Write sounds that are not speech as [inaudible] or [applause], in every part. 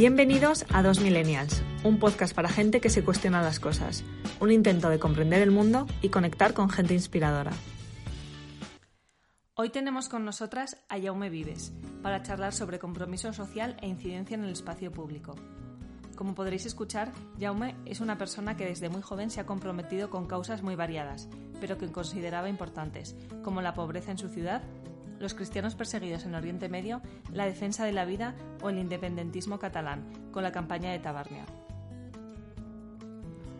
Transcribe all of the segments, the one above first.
Bienvenidos a Dos Millennials, un podcast para gente que se cuestiona las cosas, un intento de comprender el mundo y conectar con gente inspiradora. Hoy tenemos con nosotras a Jaume Vives para charlar sobre compromiso social e incidencia en el espacio público. Como podréis escuchar, Jaume es una persona que desde muy joven se ha comprometido con causas muy variadas, pero que consideraba importantes, como la pobreza en su ciudad los cristianos perseguidos en Oriente Medio, la defensa de la vida o el independentismo catalán, con la campaña de Tabarnia.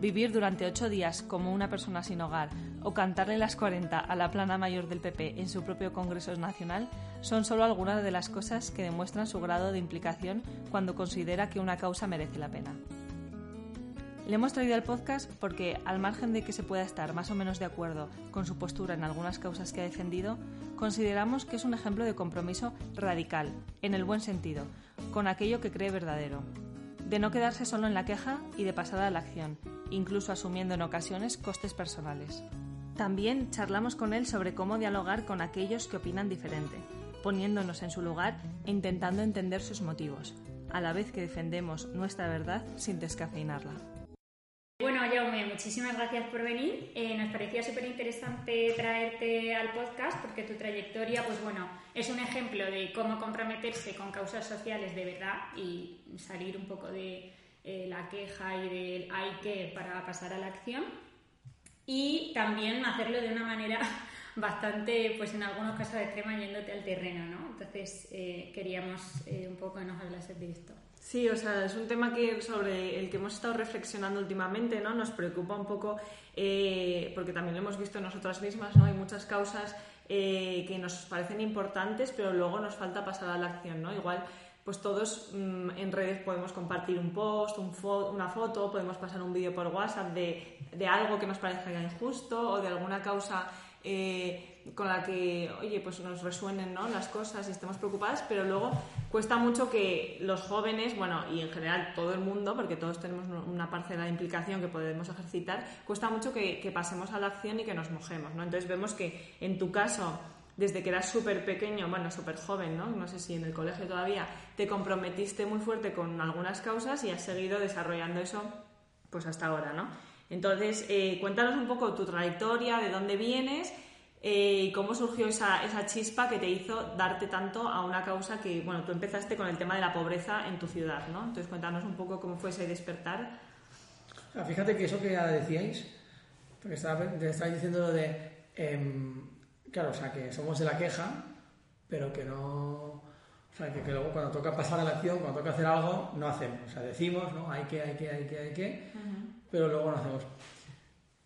Vivir durante ocho días como una persona sin hogar o cantarle las 40 a la plana mayor del PP en su propio Congreso Nacional son solo algunas de las cosas que demuestran su grado de implicación cuando considera que una causa merece la pena. Le hemos traído al podcast porque, al margen de que se pueda estar más o menos de acuerdo con su postura en algunas causas que ha defendido, consideramos que es un ejemplo de compromiso radical, en el buen sentido, con aquello que cree verdadero, de no quedarse solo en la queja y de pasada a la acción, incluso asumiendo en ocasiones costes personales. También charlamos con él sobre cómo dialogar con aquellos que opinan diferente, poniéndonos en su lugar e intentando entender sus motivos, a la vez que defendemos nuestra verdad sin descafeinarla. Bueno, Jaume, muchísimas gracias por venir. Eh, nos parecía súper interesante traerte al podcast porque tu trayectoria, pues bueno, es un ejemplo de cómo comprometerse con causas sociales de verdad y salir un poco de eh, la queja y del hay que para pasar a la acción. Y también hacerlo de una manera [laughs] bastante, pues en algunos casos extrema, yéndote al terreno, ¿no? Entonces eh, queríamos un poco que nos hablases de esto. Sí, o sea, es un tema que sobre el que hemos estado reflexionando últimamente, ¿no? Nos preocupa un poco eh, porque también lo hemos visto nosotras mismas, ¿no? Hay muchas causas eh, que nos parecen importantes, pero luego nos falta pasar a la acción, ¿no? Igual, pues todos mm, en redes podemos compartir un post, un una foto, podemos pasar un vídeo por WhatsApp de, de algo que nos parezca injusto o de alguna causa eh, con la que, oye, pues nos resuenen ¿no? las cosas y estemos preocupadas, pero luego cuesta mucho que los jóvenes, bueno, y en general todo el mundo, porque todos tenemos una parcela de implicación que podemos ejercitar, cuesta mucho que, pasemos a la acción y que nos mojemos, ¿no? Entonces vemos que en tu caso, desde que eras súper pequeño, bueno, súper joven, ¿no? No sé si en el colegio todavía, te comprometiste muy fuerte con algunas causas y has seguido desarrollando eso, pues hasta ahora, ¿no? Entonces, eh, cuéntanos un poco tu trayectoria, de dónde vienes eh, y cómo surgió esa, esa, chispa que te hizo darte tanto a una causa que, bueno, tú empezaste con el tema de la pobreza en tu ciudad, ¿no? Entonces, cuéntanos un poco cómo fue ese despertar. fíjate que eso que ya decíais, porque estaba, estabais diciendo de, em, claro, o sea, que somos de la queja, pero que no, o sea, que, luego cuando toca pasar a la acción, cuando toca hacer algo, no hacemos. O sea, decimos, ¿no? Hay que, hay que, hay que, hay que, pero luego no hacemos.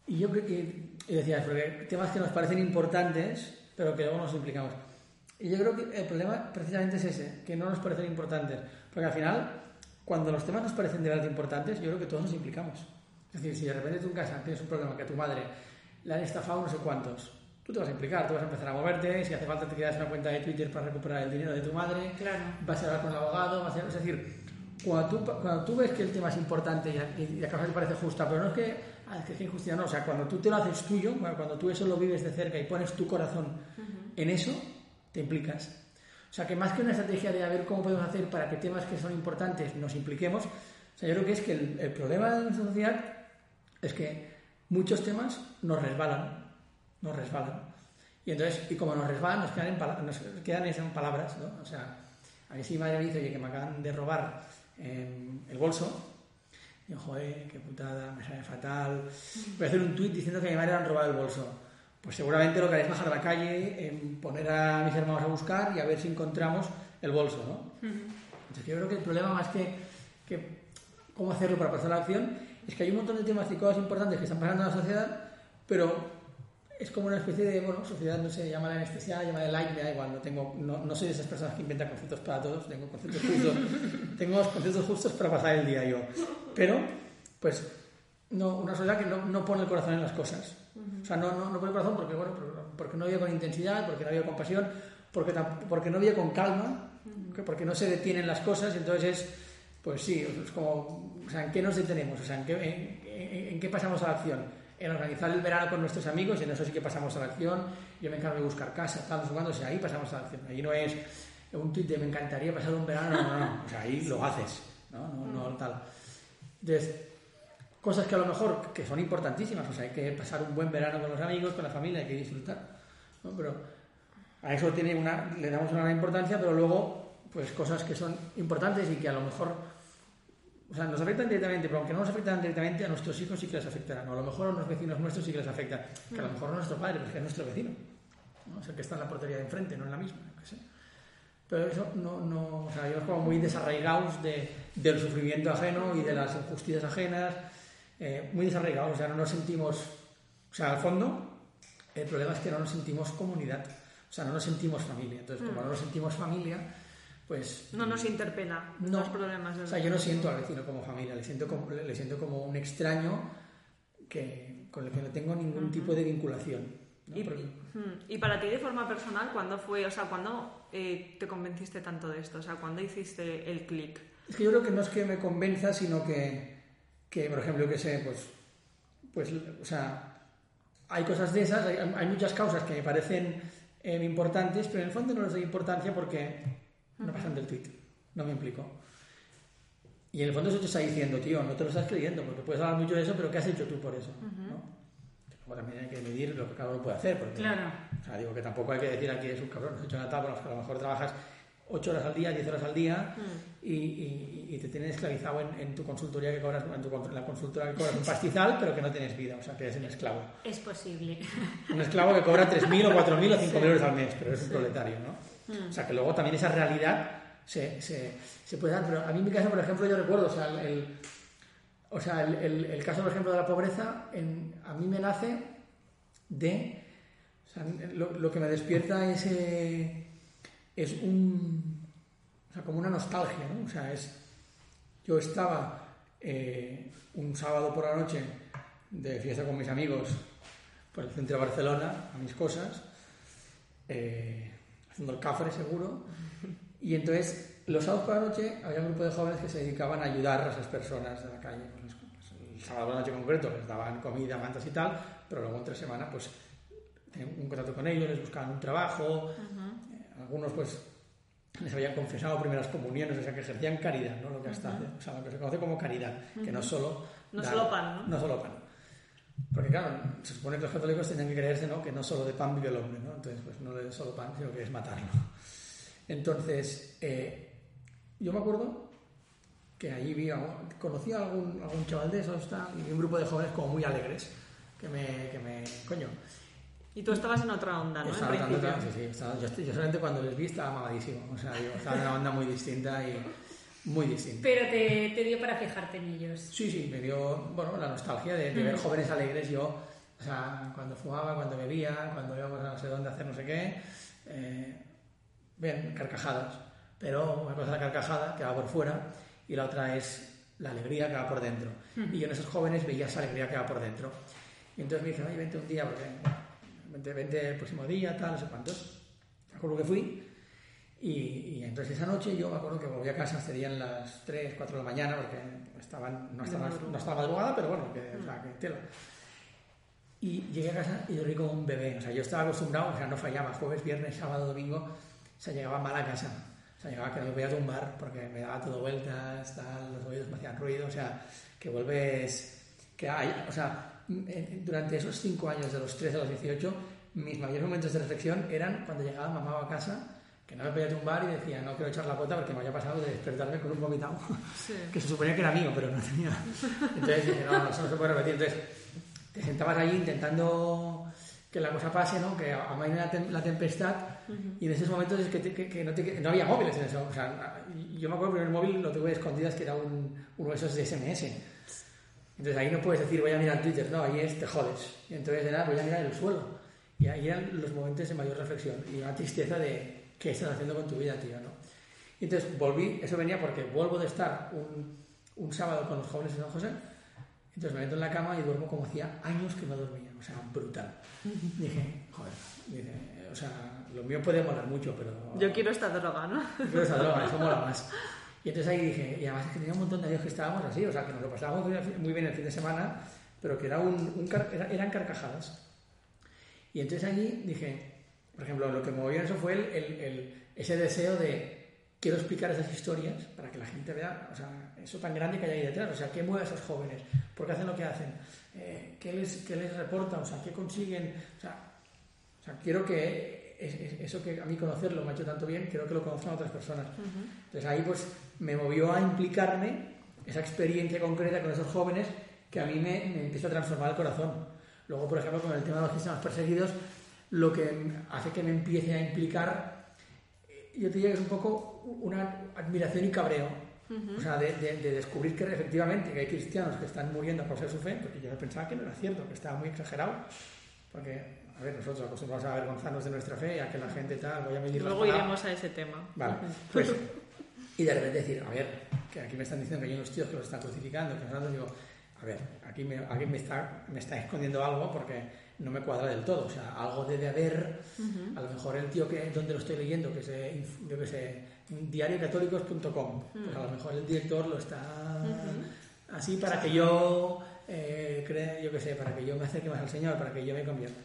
Y yo creo que y decías, porque temas que nos parecen importantes, pero que luego nos implicamos. Y yo creo que el problema precisamente es ese, que no nos parecen importantes. Porque al final, cuando los temas nos parecen de verdad importantes, yo creo que todos nos implicamos. Es decir, si de repente tú en casa tienes un problema que a tu madre le han estafado no sé cuántos, tú te vas a implicar, tú vas a empezar a moverte, si hace falta te quedas una cuenta de Twitter para recuperar el dinero de tu madre, claro. vas a hablar con el abogado, vas a... es decir, cuando tú, cuando tú ves que el tema es importante y, y la causa te parece justa, pero no es que Ah, es que es injusticia, no. O sea, cuando tú te lo haces tuyo, cuando tú eso lo vives de cerca y pones tu corazón en eso, te implicas. O sea, que más que una estrategia de a ver cómo podemos hacer para que temas que son importantes nos impliquemos, o sea, yo creo que es que el, problema de nuestra sociedad es que muchos temas nos resbalan, nos resbalan. Y entonces, y como nos resbalan, nos quedan en, nos quedan en palabras, ¿no? O sea, a mí sí madre me dice, oye, que me acaban de robar eh, el bolso, yo, joder, qué putada, me sale fatal. Voy a hacer un tuit diciendo que a mi madre le han robado el bolso. Pues seguramente lo que haré es bajar a la calle, en poner a mis hermanos a buscar y a ver si encontramos el bolso, ¿no? Entonces yo creo que el problema más que, que cómo hacerlo para pasar a la acción es que hay un montón de temas y cosas importantes que están pasando en la sociedad, pero es como una especie de, bueno, sociedad, no sé, llámala en especial, llámala like, me da igual, no, tengo, no, no soy de esas personas que inventan conceptos para todos, tengo conceptos justos, [laughs] tengo conceptos justos para pasar el día yo. Pero, pues, no, una sociedad que no, no pone el corazón en las cosas. O sea, no, no, no, pone el corazón porque, bueno, porque no vive con intensidad, porque no vive con pasión, porque, porque no vive con calma, porque no se detienen las cosas, entonces es, pues sí, es como, o sea, ¿en qué nos detenemos? O sea, ¿en qué, en qué pasamos a la acción? en organizar el verano con nuestros amigos, y en eso sí que pasamos a la acción. Yo me encargo de buscar casa, tal, jugando, o sea, ahí pasamos a la acción. Ahí no es un tuit de me encantaría pasar un verano, no, no, no. O sea, ahí lo haces. ¿no? No, no tal. Entonces, cosas que a lo mejor que son importantísimas, o sea, hay que pasar un buen verano con los amigos, con la familia, hay que disfrutar, ¿no? Pero a eso tiene una, le damos una gran importancia, pero luego, pues cosas que son importantes y que a lo mejor, o sea, nos afectan directamente, pero aunque no nos afectan directamente, a nuestros hijos sí que les afectarán, o a lo mejor a los vecinos nuestros sí que les afectan, que a lo mejor no a nuestro padre, pero es que es nuestro vecino, ¿no? es el que está en la portería de enfrente, no en la misma, qué sé. Pero eso no, no o sea, ellos como muy desarraigados de, del sufrimiento ajeno y de las injusticias ajenas, eh, muy desarraigados, o sea, no nos sentimos, o sea, al fondo, el problema es que no nos sentimos comunidad, o sea, no nos sentimos familia. Entonces, como no nos sentimos familia, pues... No nos interpela No. los problemas. del O sea, yo no siento al vecino como familia, le siento como, le siento como un extraño que, con el que no tengo ningún tipo de vinculación. ¿no? Y, Porque- mm, y para ti de forma personal, ¿cuándo fue, o sea, cuándo eh, te convenciste tanto de esto? O sea, ¿cuándo hiciste el clic? Es que yo creo que no es que me convenza, sino que, que por ejemplo, que sé, pues, pues, o sea, hay cosas de esas, hay, hay muchas causas que me parecen eh, importantes, pero en el fondo no les doy importancia porque no pasan del tweet, no me implico. Y en el fondo eso te está diciendo, tío, no te lo estás creyendo, porque puedes hablar mucho de eso, pero ¿qué has hecho tú por eso? ¿no? Luego también hay que medir lo que cada uno puede hacer, porque Claro. O sea, digo que tampoco hay que decir aquí es un cabrón, has hecho una tabla, a lo mejor trabajas 8 horas al día, 10 horas al día y, y- y te tienen esclavizado en, en tu consultoría que cobras, en tu, con- la consultora que cobras un pastizal, pero que no tienes vida, o sea, que eres un esclavo. Es posible. Un esclavo que cobra 3.000 o 4.000 o 5.000 euros al mes, pero es un proletario, ¿no? O sea, que luego también esa realidad se, se, se puede dar, pero a mí en mi caso, por ejemplo, yo recuerdo, o sea, el, el- o sea, el, el- el caso, por ejemplo, de la pobreza, en- a mí me nace de... Lo, lo que me despierta es, eh, es un... O sea, como una nostalgia, ¿no? O sea, es... Yo estaba eh, un sábado por la noche de fiesta con mis amigos por el centro de Barcelona, a mis cosas, eh, haciendo el cafre seguro, y entonces los sábados por la noche había un grupo de jóvenes que se dedicaban a ayudar a esas personas de la calle. Pues, les- el sábado por la noche en concreto les daban comida, mantas y tal, pero luego entre semana pues tenían un contacto con ellos, les buscaban un trabajo, eh, algunos pues les habían confesado primeras comuniones, o sea que ejercían caridad, ¿no? Lo que hasta o sea, lo que se conoce como caridad, que no es solo No dar- solo pan, ¿no? No solo pan. Porque claro, se supone que los católicos tenían que creerse, ¿no? Que no solo de pan vive el hombre, ¿no? Entonces, pues no de solo pan, sino que es matarlo. Entonces, eh, yo me acuerdo que allí vi, conocí a algún, algún chaval de esos, tal, y un grupo de jóvenes como muy alegres, que me, que me, coño, Y tú estabas en otra onda, ¿no? En estaba dando- principio. sí, sí, estaba- yo, yo solamente cuando les vi estaba mamadísimo, o sea, digo, estaba en una onda muy distinta y muy distinta. Pero te, te dio para fijarte en ellos. Sí, sí, me dio, bueno, la nostalgia de, de ver jóvenes alegres. Yo, o sea, cuando fumaba, cuando bebía, cuando íbamos a no sé dónde a hacer no sé qué, eh, bien, carcajadas. Pero una cosa es la carcajada, que va por fuera, y la otra es la alegría que va por dentro. Y yo en esos jóvenes veía esa alegría que va por dentro. Y entonces me dicen, oye, vente un día, porque vente, vente el próximo día, tal, no sé cuántos. Me acuerdo que fui. Y, y entonces esa noche yo me acuerdo que volví a casa, serían las 3, 4 de la mañana, porque estaban, no, estaba, no estaba madrugada, pero bueno, que, o sea, que tela. Y llegué a casa y dormí como un bebé. O sea, yo estaba acostumbrado, o sea, no fallaba. Jueves, viernes, sábado, domingo, o sea, llegaba mal a casa. O sea, llegaba que me podía tumbar porque me daba todo vueltas, tal, los oídos me hacían ruido. O sea, que vuelves. Que hay, o sea, durante esos 5 años, de los 13 a los 18, mis mayores momentos de reflexión eran cuando llegaba mamá a casa, que no me podía tumbar y decía, no quiero echar la pota porque me había pasado de despertarme con un vomitado Sí. [laughs] que se suponía que era mío, pero no tenía. Entonces dije, no, no, eso no se puede repetir. Entonces te sentabas allí intentando que la cosa pase, ¿no? Que amaine la, tem- la tempestad y en esos momentos es que, te- que- que no, te- no había móviles en eso. O sea, yo me acuerdo que el móvil lo tuve escondidas que era un, uno de esos de SMS. Entonces ahí no puedes decir voy a mirar Twitter, no, ahí es te jodes. Y entonces era voy a mirar el suelo. Y ahí eran los momentos de mayor reflexión y una tristeza de qué estás haciendo con tu vida, tío, ¿no? Y entonces volví, eso venía porque vuelvo de estar un, un sábado con los jóvenes de San José, entonces me meto en la cama y duermo como hacía años que no dormía, o sea, brutal. Dije, joder, dije, o sea, lo mío puede molar mucho, pero... Yo quiero esta droga, ¿no? Yo quiero esa droga, eso mola más. Y entonces ahí dije, y además es que tenía un montón de días que estábamos así, o sea, que nos lo pasábamos muy bien- el fin de semana, pero que era un, un eran carcajadas. Y entonces allí dije, por ejemplo, lo que me movió en eso fue el, el- el- ese deseo de, quiero explicar esas historias para que la gente vea, o sea, eso tan grande que hay ahí detrás, o sea, qué mueve a esos jóvenes, por qué hacen lo que hacen, eh, qué, les, qué les reporta, o sea, qué consiguen, o sea, o sea quiero que eso que a mí conocerlo me ha hecho tanto bien, quiero que lo conozcan otras personas. Entonces ahí pues me movió a implicarme esa experiencia concreta con esos jóvenes que a mí me, me empieza a transformar el corazón. Luego, por ejemplo, con el tema de los cristianos perseguidos, lo que hace que me empiece a implicar, eh, yo te diría que es un poco una admiración y cabreo. O sea, de, descubrir que efectivamente que hay cristianos que están muriendo causa de su fe, porque yo pensaba que no era cierto, que estaba muy exagerado. Porque, a ver, nosotros acostumbramos a avergonzarnos de nuestra fe y a que la gente tal, voy a medir Luego iremos a ese tema. Vale, pues, [laughs] y de repente decir, a ver, que aquí me están diciendo que hay unos tíos que los están crucificando, que nosotros digo, a ver, aquí me, aquí me, está, me está escondiendo algo porque no me cuadra del todo. O sea, algo debe haber. A lo mejor el tío que donde lo estoy leyendo, que es, yo que sé, diariocatólicos.com, pues a lo mejor el director lo está así para que yo eh, crea, yo que sé, para que yo me acerque más al Señor, para que yo me convierta.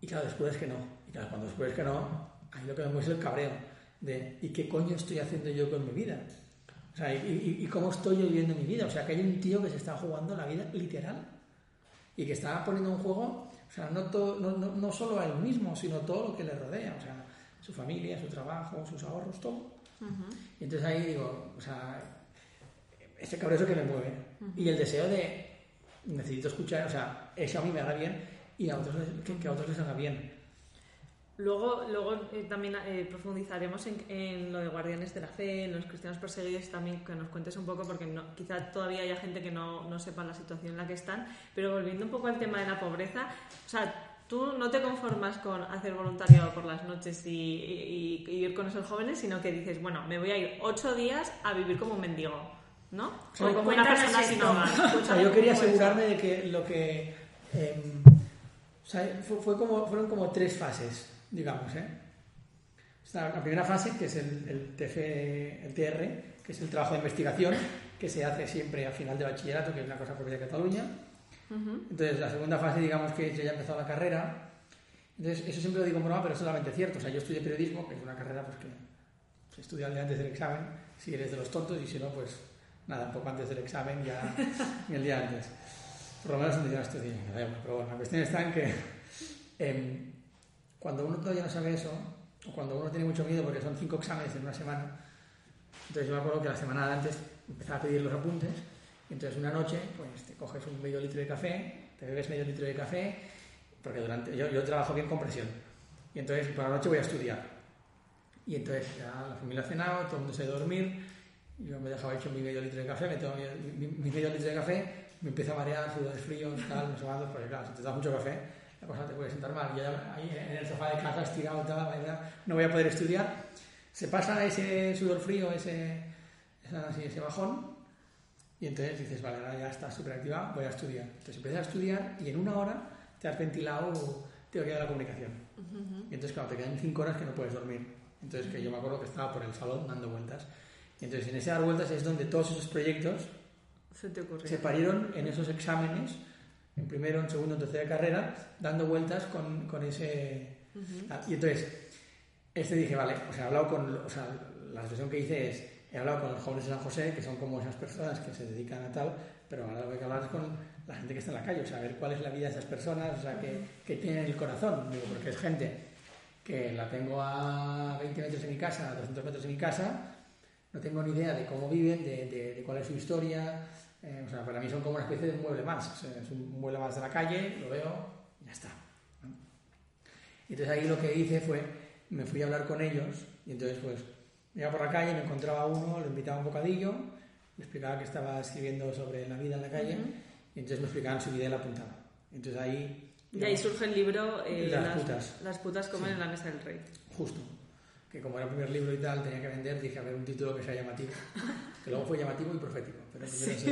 Y claro, después que no. Y claro, cuando después que no, ahí lo que muestra es el cabreo de ¿y qué coño estoy haciendo yo con mi vida? O sea, ¿y, y, cómo estoy viviendo mi vida? O sea, que hay un tío que se está jugando la vida literal y que está poniendo en juego, o sea, no, no, no, no, solo a él mismo, sino todo lo que le rodea, o sea, su familia, su trabajo, sus ahorros, todo. Y entonces ahí digo, o sea, ese cabrón que me mueve. Y el deseo de, necesito escuchar, o sea, eso a mí me haga bien y a otros, que, que a otros les haga bien. Luego, luego eh, también eh, profundizaremos en, lo de guardianes de la fe, en los cristianos perseguidos, también que nos cuentes un poco, porque no, quizá todavía haya gente que no, no, sepa la situación en la que están. Pero volviendo un poco al tema de la pobreza, o sea, tú no te conformas con hacer voluntariado por las noches y, ir con esos jóvenes, sino que dices, bueno, me voy a ir ocho días a vivir como un mendigo, ¿no? O, como una persona sin hogar. O sea, yo quería asegurarme de que lo que... Em, o sea, fue como, fueron como tres fases digamos. ¿eh? la primera fase, que es el, el, el TR, que es el trabajo de investigación, que se hace siempre al final de bachillerato, que es una cosa propia de Cataluña. Entonces, la segunda fase, digamos que yo ya he empezado la carrera. Entonces, eso siempre lo digo por pero es solamente cierto. O sea, yo estudié periodismo, que es una carrera pues, que se estudia el día antes del examen, si eres de los tontos, y si no, pues nada, un poco antes del examen, ya [laughs] el día antes. Por lo menos un día estudié, pero bueno, la cuestión está en que em, cuando uno todavía no sabe eso, o cuando uno tiene mucho miedo porque son cinco exámenes en una semana, entonces yo me acuerdo que la semana de antes empezaba a pedir los apuntes, y entonces una noche pues te coges un medio litro de café, te bebes medio litro de café, porque durante yo, yo trabajo bien con presión, y entonces por la noche voy a estudiar. Y entonces ya la familia ha cenado, todo el mundo se dormir, yo me dejaba hecho mi medio litro de café, me tomo mi, medio litro de café, me empieza a marear, sudores fríos, tal, no sé porque claro, si te da mucho café, la cosa te puede sentar mal. Yo ahí en el sofá de casa estirado, tal, no voy a poder estudiar. Se pasa ese sudor frío, ese, ese bajón, y entonces dices, vale, ahora ya está súper activa, voy a estudiar. Entonces empiezas a estudiar y en una hora te has ventilado teoría de la comunicación. Y entonces, claro, te quedan cinco horas que no puedes dormir. Entonces, que yo me acuerdo que estaba por el salón dando vueltas. Y entonces, en ese dar vueltas es donde todos esos proyectos se, te se parieron en esos exámenes en primero, en segundo, en tercera carrera, dando vueltas con, con ese... Ah, y entonces, este dije, vale, o sea, he hablado con, o sea, la expresión que hice es, he hablado con los jóvenes de San José, que son como esas personas que se dedican a tal, pero ahora lo que hay que hablar es con la gente que está en la calle, o sea, ver cuál es la vida de esas personas, o sea, que, que tienen el corazón, digo, porque es gente que la tengo a 20 metros de mi casa, a 200 metros de mi casa, no tengo ni idea de cómo viven, de, de, de cuál es su historia, eh, o sea, para mí son como una especie de mueble más. es un mueble más de la calle, lo veo y ya está. Entonces ahí lo que hice fue, me fui a hablar con ellos y entonces pues iba por la calle, me encontraba uno, le invitaba un bocadillo, le explicaba que estaba escribiendo sobre la vida en la calle y entonces me explicaban su vida y la apuntaba. Entonces ahí... Y ahí surge el libro eh, las, putas. Las putas comen en la mesa del rey. Justo que como era el primer libro y tal, tenía que vender, dije, a ver, un título que sea llamativo. [laughs] Que luego fue llamativo y profético, pero sí.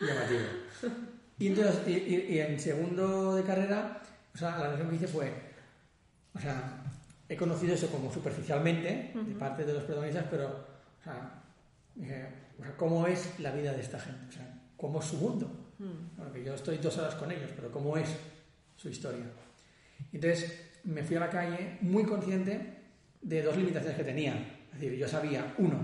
llamativo. Y, entonces, y, en segundo de carrera, o sea, la lección que hice fue, o sea, he conocido eso como superficialmente, de parte de los protagonistas, pero, o sea, dije, o sea, ¿cómo es la vida de esta gente? O sea, ¿cómo es su mundo? Porque yo estoy dos horas con ellos, pero ¿cómo es su historia? Entonces, me fui a la calle muy consciente de dos limitaciones que tenía. Es decir, yo sabía, uno,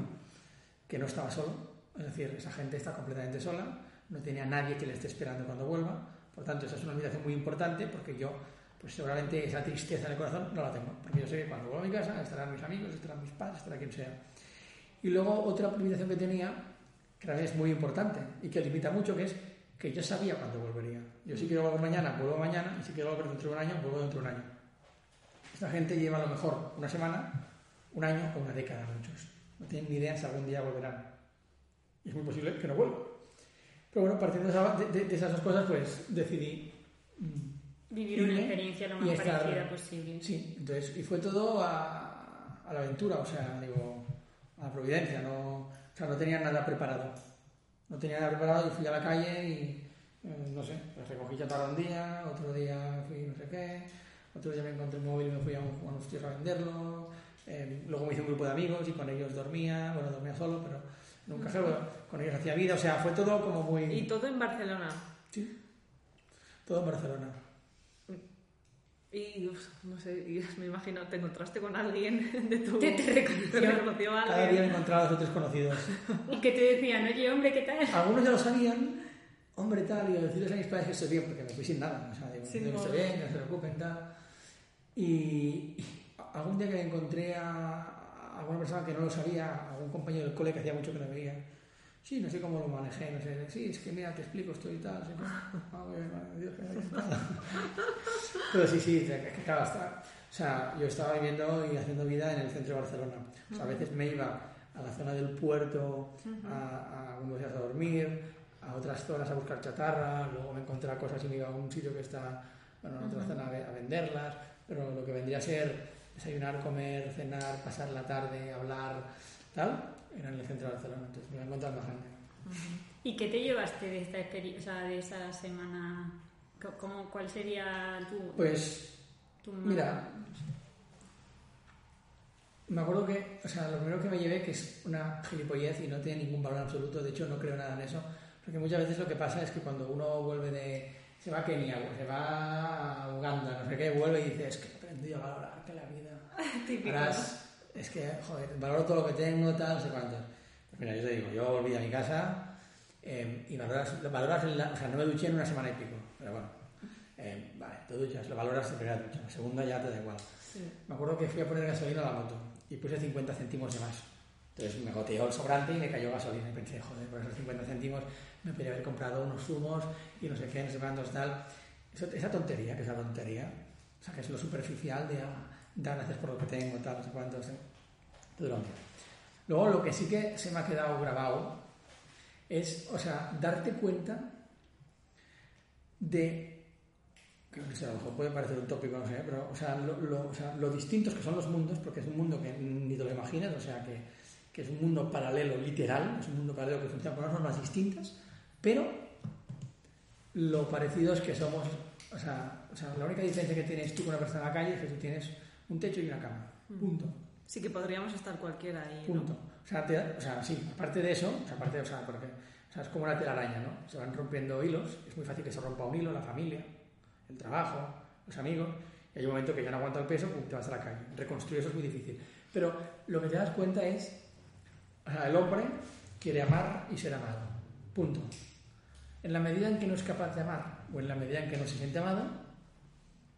que no estaba solo, es decir, esa gente está completamente sola, no tenía nadie que le esté esperando cuando vuelva, por tanto, esa es una limitación muy importante porque yo, pues seguramente esa tristeza en el corazón no la tengo, porque yo sé que cuando vuelvo a mi casa estarán mis amigos, estarán mis padres, estará quien sea. Y luego otra limitación que tenía, que también es muy importante y que limita mucho, que es que yo sabía cuándo volvería. Yo si quiero volver mañana, vuelvo mañana, y si quiero volver dentro de un año, vuelvo dentro de un año. Esta gente lleva a lo mejor una semana, un año o una década, muchos. No tienen ni idea si algún día volverán. Es muy posible que no vuelva. Pero bueno, partiendo de, esas dos cosas, pues decidí mm, vivir una experiencia lo más parecida posible. Sí, entonces, y fue todo a, a, la aventura, o sea, digo, a la providencia, no, o sea, no tenía nada preparado. No tenía nada preparado y fui a la calle y, eh, no sé, pues recogí chatarra un día, otro día fui no sé qué, otro día me encontré un móvil y me fui a, un, unos tíos a venderlo, eh, luego me hice un grupo de amigos y con ellos dormía, bueno, dormía solo, pero nunca un con ellos hacía vida, o sea, fue todo como muy... ¿Y todo en Barcelona? Sí, todo en Barcelona. Y no sé, [laughs] me imagino, te encontraste con alguien de tu. ¿Te, [laughs] te reconoció? reconoció a Cada día me encontraba a otros conocidos. [laughs] y que te decían, oye, hombre, ¿qué tal? Algunos ya lo sabían, hombre, tal, y yo decirles a mis padres que estoy bien, porque me fui sin nada. O sea, digo, sí, que estoy bien, que no se preocupen, tal. Y, algún día que encontré a, alguna persona que no lo sabía, algún compañero del cole que hacía mucho que no veía Sí, no sé cómo lo manejé, no sé. Sí, es que mira, te explico esto y tal. ¿sí? [laughs] Ah, Dios, Pero sí, sí, claro, está, o sea, yo estaba viviendo y haciendo vida en el centro de Barcelona. O sea, a veces me iba a la zona del puerto a, a algunos días a dormir, a otras zonas a buscar chatarra, luego me encontraba cosas y me iba a un sitio que está bueno, en otra zona a, venderlas, pero lo que vendría a ser desayunar, comer, cenar, pasar la tarde, hablar, tal, era en el centro de Barcelona, entonces me iba a encontrar más gente. ¿Y qué te llevaste de esta experiencia, o de esa semana? ¿Cómo, ¿Cuál sería tu...? Pues, mira, me acuerdo que, o sea, lo primero que me llevé, que es una gilipollez y no tiene ningún valor absoluto, de hecho no creo nada en eso, porque muchas veces lo que pasa es que cuando uno vuelve de, se va a Kenia, se va a Uganda, no sé qué, vuelve y dice, es que he aprendido a valorar que la [laughs] vida... es que, joder, valoro todo lo que tengo, tal, no sé cuánto. Pues mira, yo te digo, yo volví a mi casa eh, y valoras, valoras o sea, no me duché en una semana y pico, pero bueno, eh, vale, te duchas, lo valoras en primera ducha, la segunda ya te da igual. Me acuerdo que fui a poner gasolina a la moto y puse 50 céntimos de más. Entonces me goteó el sobrante y me cayó gasolina y pensé, joder, por esos 50 céntimos me podría haber comprado unos zumos y no sé qué, no sé cuántos, tal. esa tontería, que es la tontería, o sea, que es lo superficial de ah, dar gracias por lo que tengo, tal, no sé cuántos. ¿eh? Luego lo que sí que se me ha quedado grabado es, o sea, darte cuenta de, que no sé, a lo mejor puede parecer un tópico, no sé, pero, o sea, lo, o sea, lo distintos que son los mundos, porque es un mundo que ni te lo imaginas, o sea, que, que es un mundo paralelo literal, es un mundo paralelo que funciona con unas normas distintas, pero lo parecido es que somos, o sea, o sea, la única diferencia que tienes tú con una persona en la calle es que tú tienes un techo y una cama, punto. Sí que podríamos estar cualquiera ahí. Punto. O, sea, o, sea, sí, aparte de eso, o sea, aparte, o sea, porque, o sea, es como una telaraña, ¿no? Se van rompiendo hilos, es muy fácil que se rompa un hilo, la familia, el trabajo, los amigos, y hay un momento que ya no aguanta el peso, pum, te vas a la calle. Reconstruir eso es muy difícil. Pero lo que te das cuenta es, o sea, el hombre quiere amar y ser amado. Punto. En la medida en que no es capaz de amar, o en la medida en que no se siente amado,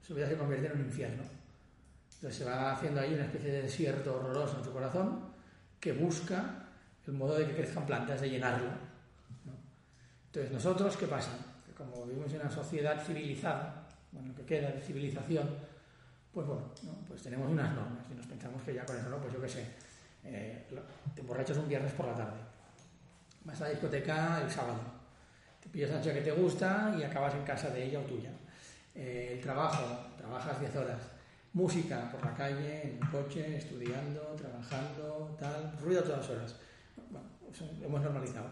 su vida se convierte en un infierno. Entonces se va haciendo ahí una especie de desierto horroroso en su corazón que busca el modo de que crezcan plantas, de llenarlo. Entonces nosotros, ¿qué pasa? Como vivimos en una sociedad civilizada, bueno, que queda de civilización, pues bueno, pues tenemos unas normas y nos pensamos que ya con eso, ¿no? Pues yo qué sé, eh, te emborrachas un viernes por la tarde, vas a la discoteca el sábado, te pillas chica que te gusta y acabas en casa de ella o tuya. Eh, el trabajo, trabajas 10 horas, música por la calle, en el coche, estudiando, trabajando, tal, ruido a todas horas. Bueno, eso lo hemos normalizado.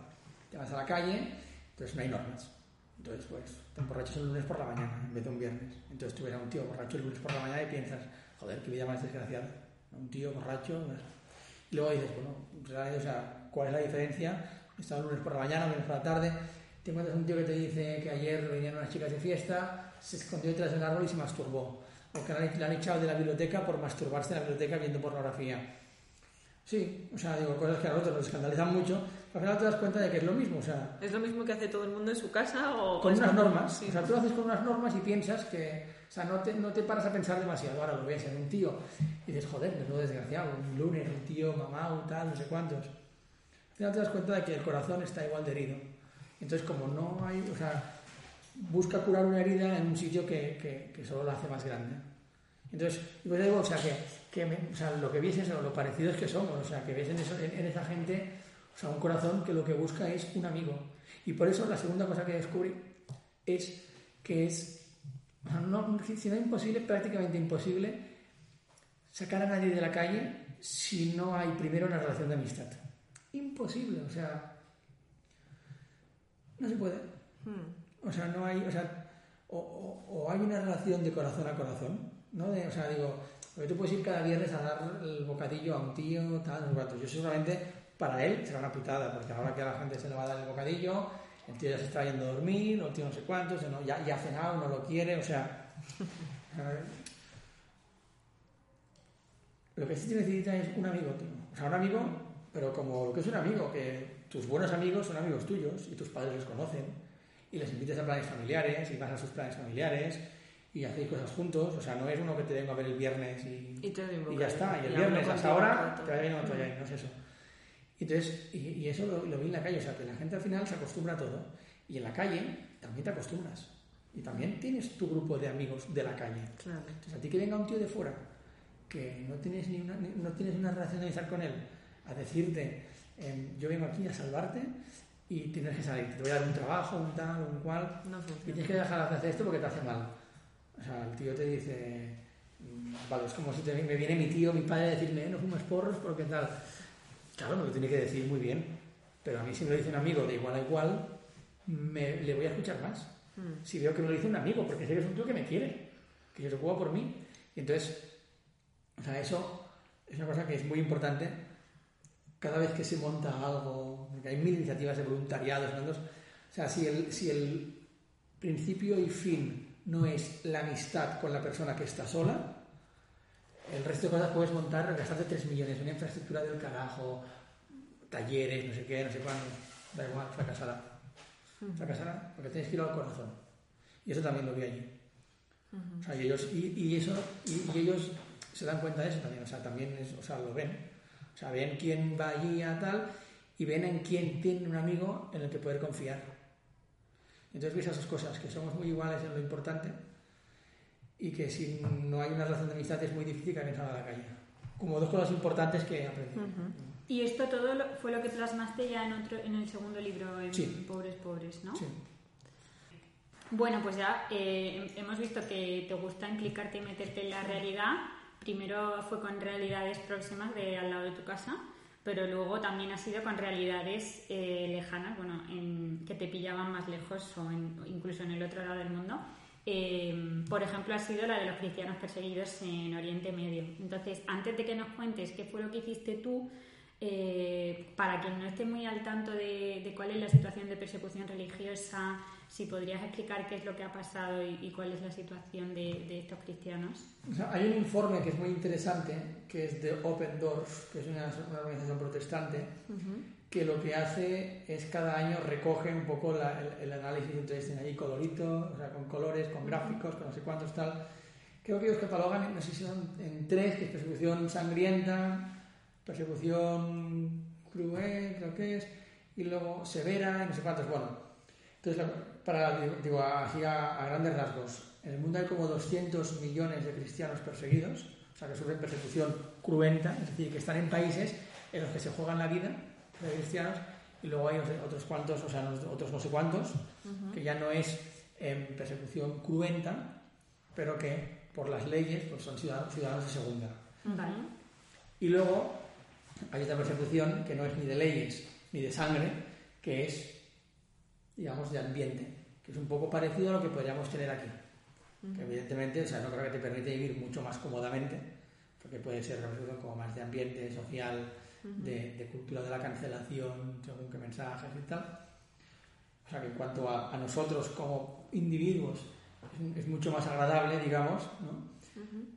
Te vas a la calle, entonces no hay normas. Entonces, pues, te emborrachas el lunes por la mañana en vez de un viernes. Entonces tú ves a un tío borracho el lunes por la mañana y piensas, joder, qué vida más desgraciada. Un tío borracho. Y luego dices, bueno, o sea, ¿cuál es la diferencia? Estaba el lunes por la mañana, el lunes por la tarde. Te encuentras un tío que te dice que ayer venían unas chicas de fiesta, se escondió detrás del árbol y se masturbó o que le han echado de la biblioteca por masturbarse en la biblioteca viendo pornografía. Sí, o sea, digo, cosas que a nosotros nos escandalizan mucho, pero al final te das cuenta de que es lo mismo, o sea... ¿Es lo mismo que hace todo el mundo en su casa o...? Con unas normas, o sea, tú lo haces con unas normas y piensas que... O sea, no te, no te paras a pensar demasiado, ahora lo ves en un tío y dices, joder, menudo desgraciado, un lunes, un tío, mamá, tal, no sé cuántos. Al final te das cuenta de que el corazón está igual de herido. Entonces, como no hay, o sea, busca curar una herida en un sitio que, que, solo la hace más grande. Entonces, pues digo, o sea, que, que o sea, lo que ves es lo parecidos que somos, o sea, que ves en, en, esa gente, o sea, un corazón que lo que busca es un amigo. Y por eso la segunda cosa que descubrí es que es, o sea, no, si no imposible, prácticamente imposible, sacar a nadie de la calle si no hay primero una relación de amistad. Imposible, o sea, no se puede. Hmm. O sea, no hay, o sea, o, hay una relación de corazón a corazón, ¿no? O sea, digo, tú puedes ir cada viernes a dar el bocadillo a un tío, tal, no Yo seguramente para él será una putada, porque ahora que a la gente se le va a dar el bocadillo, el tío ya se está yendo a dormir, o el tío no sé cuántos, ya, ha cenado, no lo quiere, o sea. lo que sí necesita es un amigo, tío. O sea, un amigo, pero como lo que es un amigo, que tus buenos amigos son amigos tuyos y tus padres les conocen y les invitas a planes familiares y vas a sus planes familiares y hacéis cosas juntos. O sea, no es uno que te venga a ver el viernes y, y, ya está. Y el viernes hasta ahora te o te vaya bien, no es eso. Entonces, y, eso lo, vi en la calle, o sea, que la gente al final se acostumbra a todo. Y en la calle también te acostumbras. Y también tienes tu grupo de amigos de la calle. Claro. Entonces, a ti que venga un tío de fuera, que no tienes, ni una, no tienes una relación de amistad con él, a decirte, em, yo vengo aquí a salvarte y tienes que salir. Te voy a dar un trabajo, un tal, un cual. y tienes que dejar de hacer esto porque te hace mal. O sea, el tío te dice, mm, vale, es como si me viene mi tío, mi padre a decirme, eh, no fumes porros porque tal. Claro, me lo tiene que decir muy bien. Pero a mí si me lo dice un amigo de igual a igual, me, le voy a escuchar más. Hmm. Si veo que me lo dice un amigo, porque sé que es un tío que me quiere, que se preocupa por mí. Y entonces, o sea, eso es una cosa que es muy importante cada vez que se monta algo, hay mil iniciativas de voluntariados, o sea, si el, si el principio y fin no es la amistad con la persona que está sola, el resto de cosas puedes montar, gastarte 3 millones, una infraestructura del carajo, talleres, no sé qué, no sé cuándo, da igual, fracasará. Fracasará porque tienes que ir al corazón. Y eso también lo vi allí. O sea, y ellos, y, eso, y, ellos se dan cuenta de eso también, o sea, también o sea, lo ven. O sea, ven quién va allí a tal y ven en quién tiene un amigo en el que poder confiar. Entonces ves esas cosas, que somos muy iguales en lo importante y que si no hay una relación de amistad es muy difícil que alguien salga a la calle. Como dos cosas importantes que aprendí. Y esto todo fue lo que plasmaste ya en, otro, en el segundo libro, en Pobres Pobres, ¿no? Sí. Bueno, pues ya eh, hemos visto que te gusta implicarte y meterte en la realidad primero fue con realidades próximas de al lado de tu casa, pero luego también ha sido con realidades eh, lejanas, bueno, en, que te pillaban más lejos o incluso en el otro lado del mundo. Eh, por ejemplo, ha sido la de los cristianos perseguidos en Oriente Medio. Entonces, antes de que nos cuentes qué fue lo que hiciste tú, eh, para quien no esté muy al tanto de, de, cuál es la situación de persecución religiosa, si podrías explicar qué es lo que ha pasado y, cuál es la situación de, estos cristianos. hay un informe que es muy interesante, que es de Open Doors, que es una, organización protestante, que lo que hace es cada año recoge un poco el, análisis, entonces tiene ahí coloritos, o sea, con colores, con gráficos, con no sé cuántos tal. Creo que ellos catalogan, no sé si son en tres, que es persecución sangrienta, persecución cruel, creo que es, y luego severa, y no sé cuántos. Bueno, entonces, para, digo, así a, grandes rasgos, en el mundo hay como 200 millones de cristianos perseguidos, o sea, que sufren persecución cruenta, es decir, que están en países en los que se juegan la vida de cristianos, y luego hay otros cuantos, o sea, otros no sé cuántos, que ya no es en persecución cruenta, pero que por las leyes pues son ciudadanos, ciudadanos de segunda. Y luego hay otra persecución que no es ni de leyes ni de sangre, que es digamos, de ambiente, que es un poco parecido a lo que podríamos tener aquí. Que evidentemente, o sea, no creo que te permite vivir mucho más cómodamente, porque puede ser como más de ambiente social, de, cultura de la cancelación, según qué mensajes y tal. O sea, que en cuanto a, nosotros como individuos es, mucho más agradable, digamos, ¿no?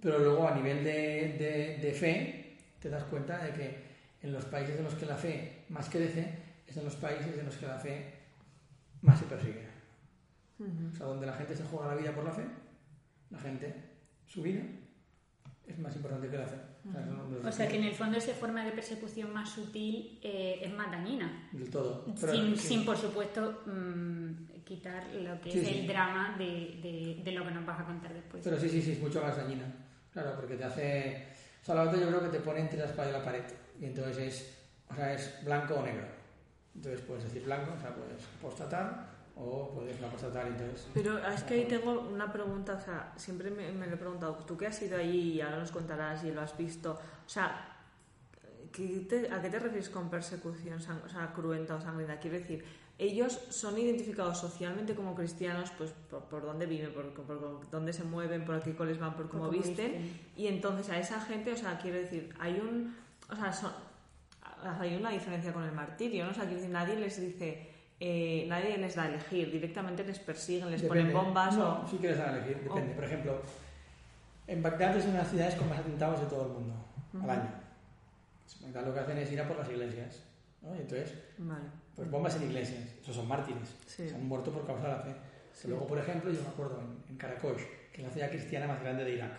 Pero luego a nivel de, de, fe te das cuenta de que en los países en los que la fe más crece, es en los países en los que la fe más se persigue. O sea, donde la gente se juega la vida por la fe, la gente, su vida, es más importante que la fe. O sea, que en el fondo esa forma de persecución más sutil eh, es más dañina. Del todo. sin, por supuesto, mm, quitar lo que es el drama de, de, lo que nos vas a contar después. Pero sí, sí, sí, es mucho más dañina. Claro, porque te hace... O sea, la otra yo creo que te pone entre la espada y la pared. Y entonces es, o sea, es blanco o negro. Entonces puedes decir blanco, o sea, puedes postatar o puedes no postatar entonces... Pero es que ahí tengo una pregunta, o sea, siempre me, lo he preguntado, tú que has ido ahí y ahora nos contarás y lo has visto, o sea, ¿a qué te refieres con persecución o cruenta o sangrienta? Quiero decir, ellos son identificados socialmente como cristianos pues por, dónde viven, por, por, dónde se mueven, por qué coles van, por cómo visten, y entonces a esa gente, o sea, quiero decir, hay un... O sea, son, hay una diferencia con el martirio, ¿no? O sea, nadie les dice, eh, nadie les da a elegir, directamente les persiguen, les ponen bombas. No, sí que les dan a elegir, depende. Por ejemplo, en Bagdad es una de las ciudades con más atentados de todo el mundo al año. Bagdad lo que hacen es ir a por las iglesias, ¿no? Y entonces, pues bombas en iglesias, esos son mártires, se han muerto por causa de la fe. Luego, por ejemplo, yo me acuerdo en, en Karakosh, que es la ciudad cristiana más grande de Irak,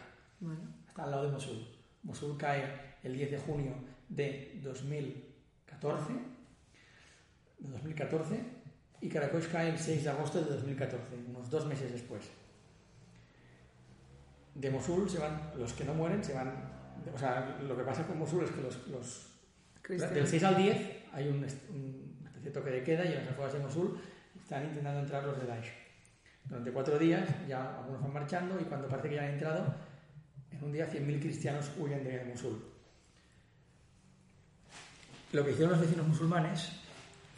está al lado de Mosul. Mosul cae el 10 de junio de 2014, de 2014 y Caracol cae el 6 de agosto de 2014, unos dos meses después. De Mosul se van, los que no mueren se van, o sea, lo que pasa con Mosul es que los, los del 6 al 10 hay un, de toque de queda y en las afueras de Mosul están intentando entrar los de Daesh. Durante cuatro días ya algunos van marchando y cuando parece que ya han entrado, en un día 100.000 cristianos huyen de Mosul. Lo que hicieron los vecinos musulmanes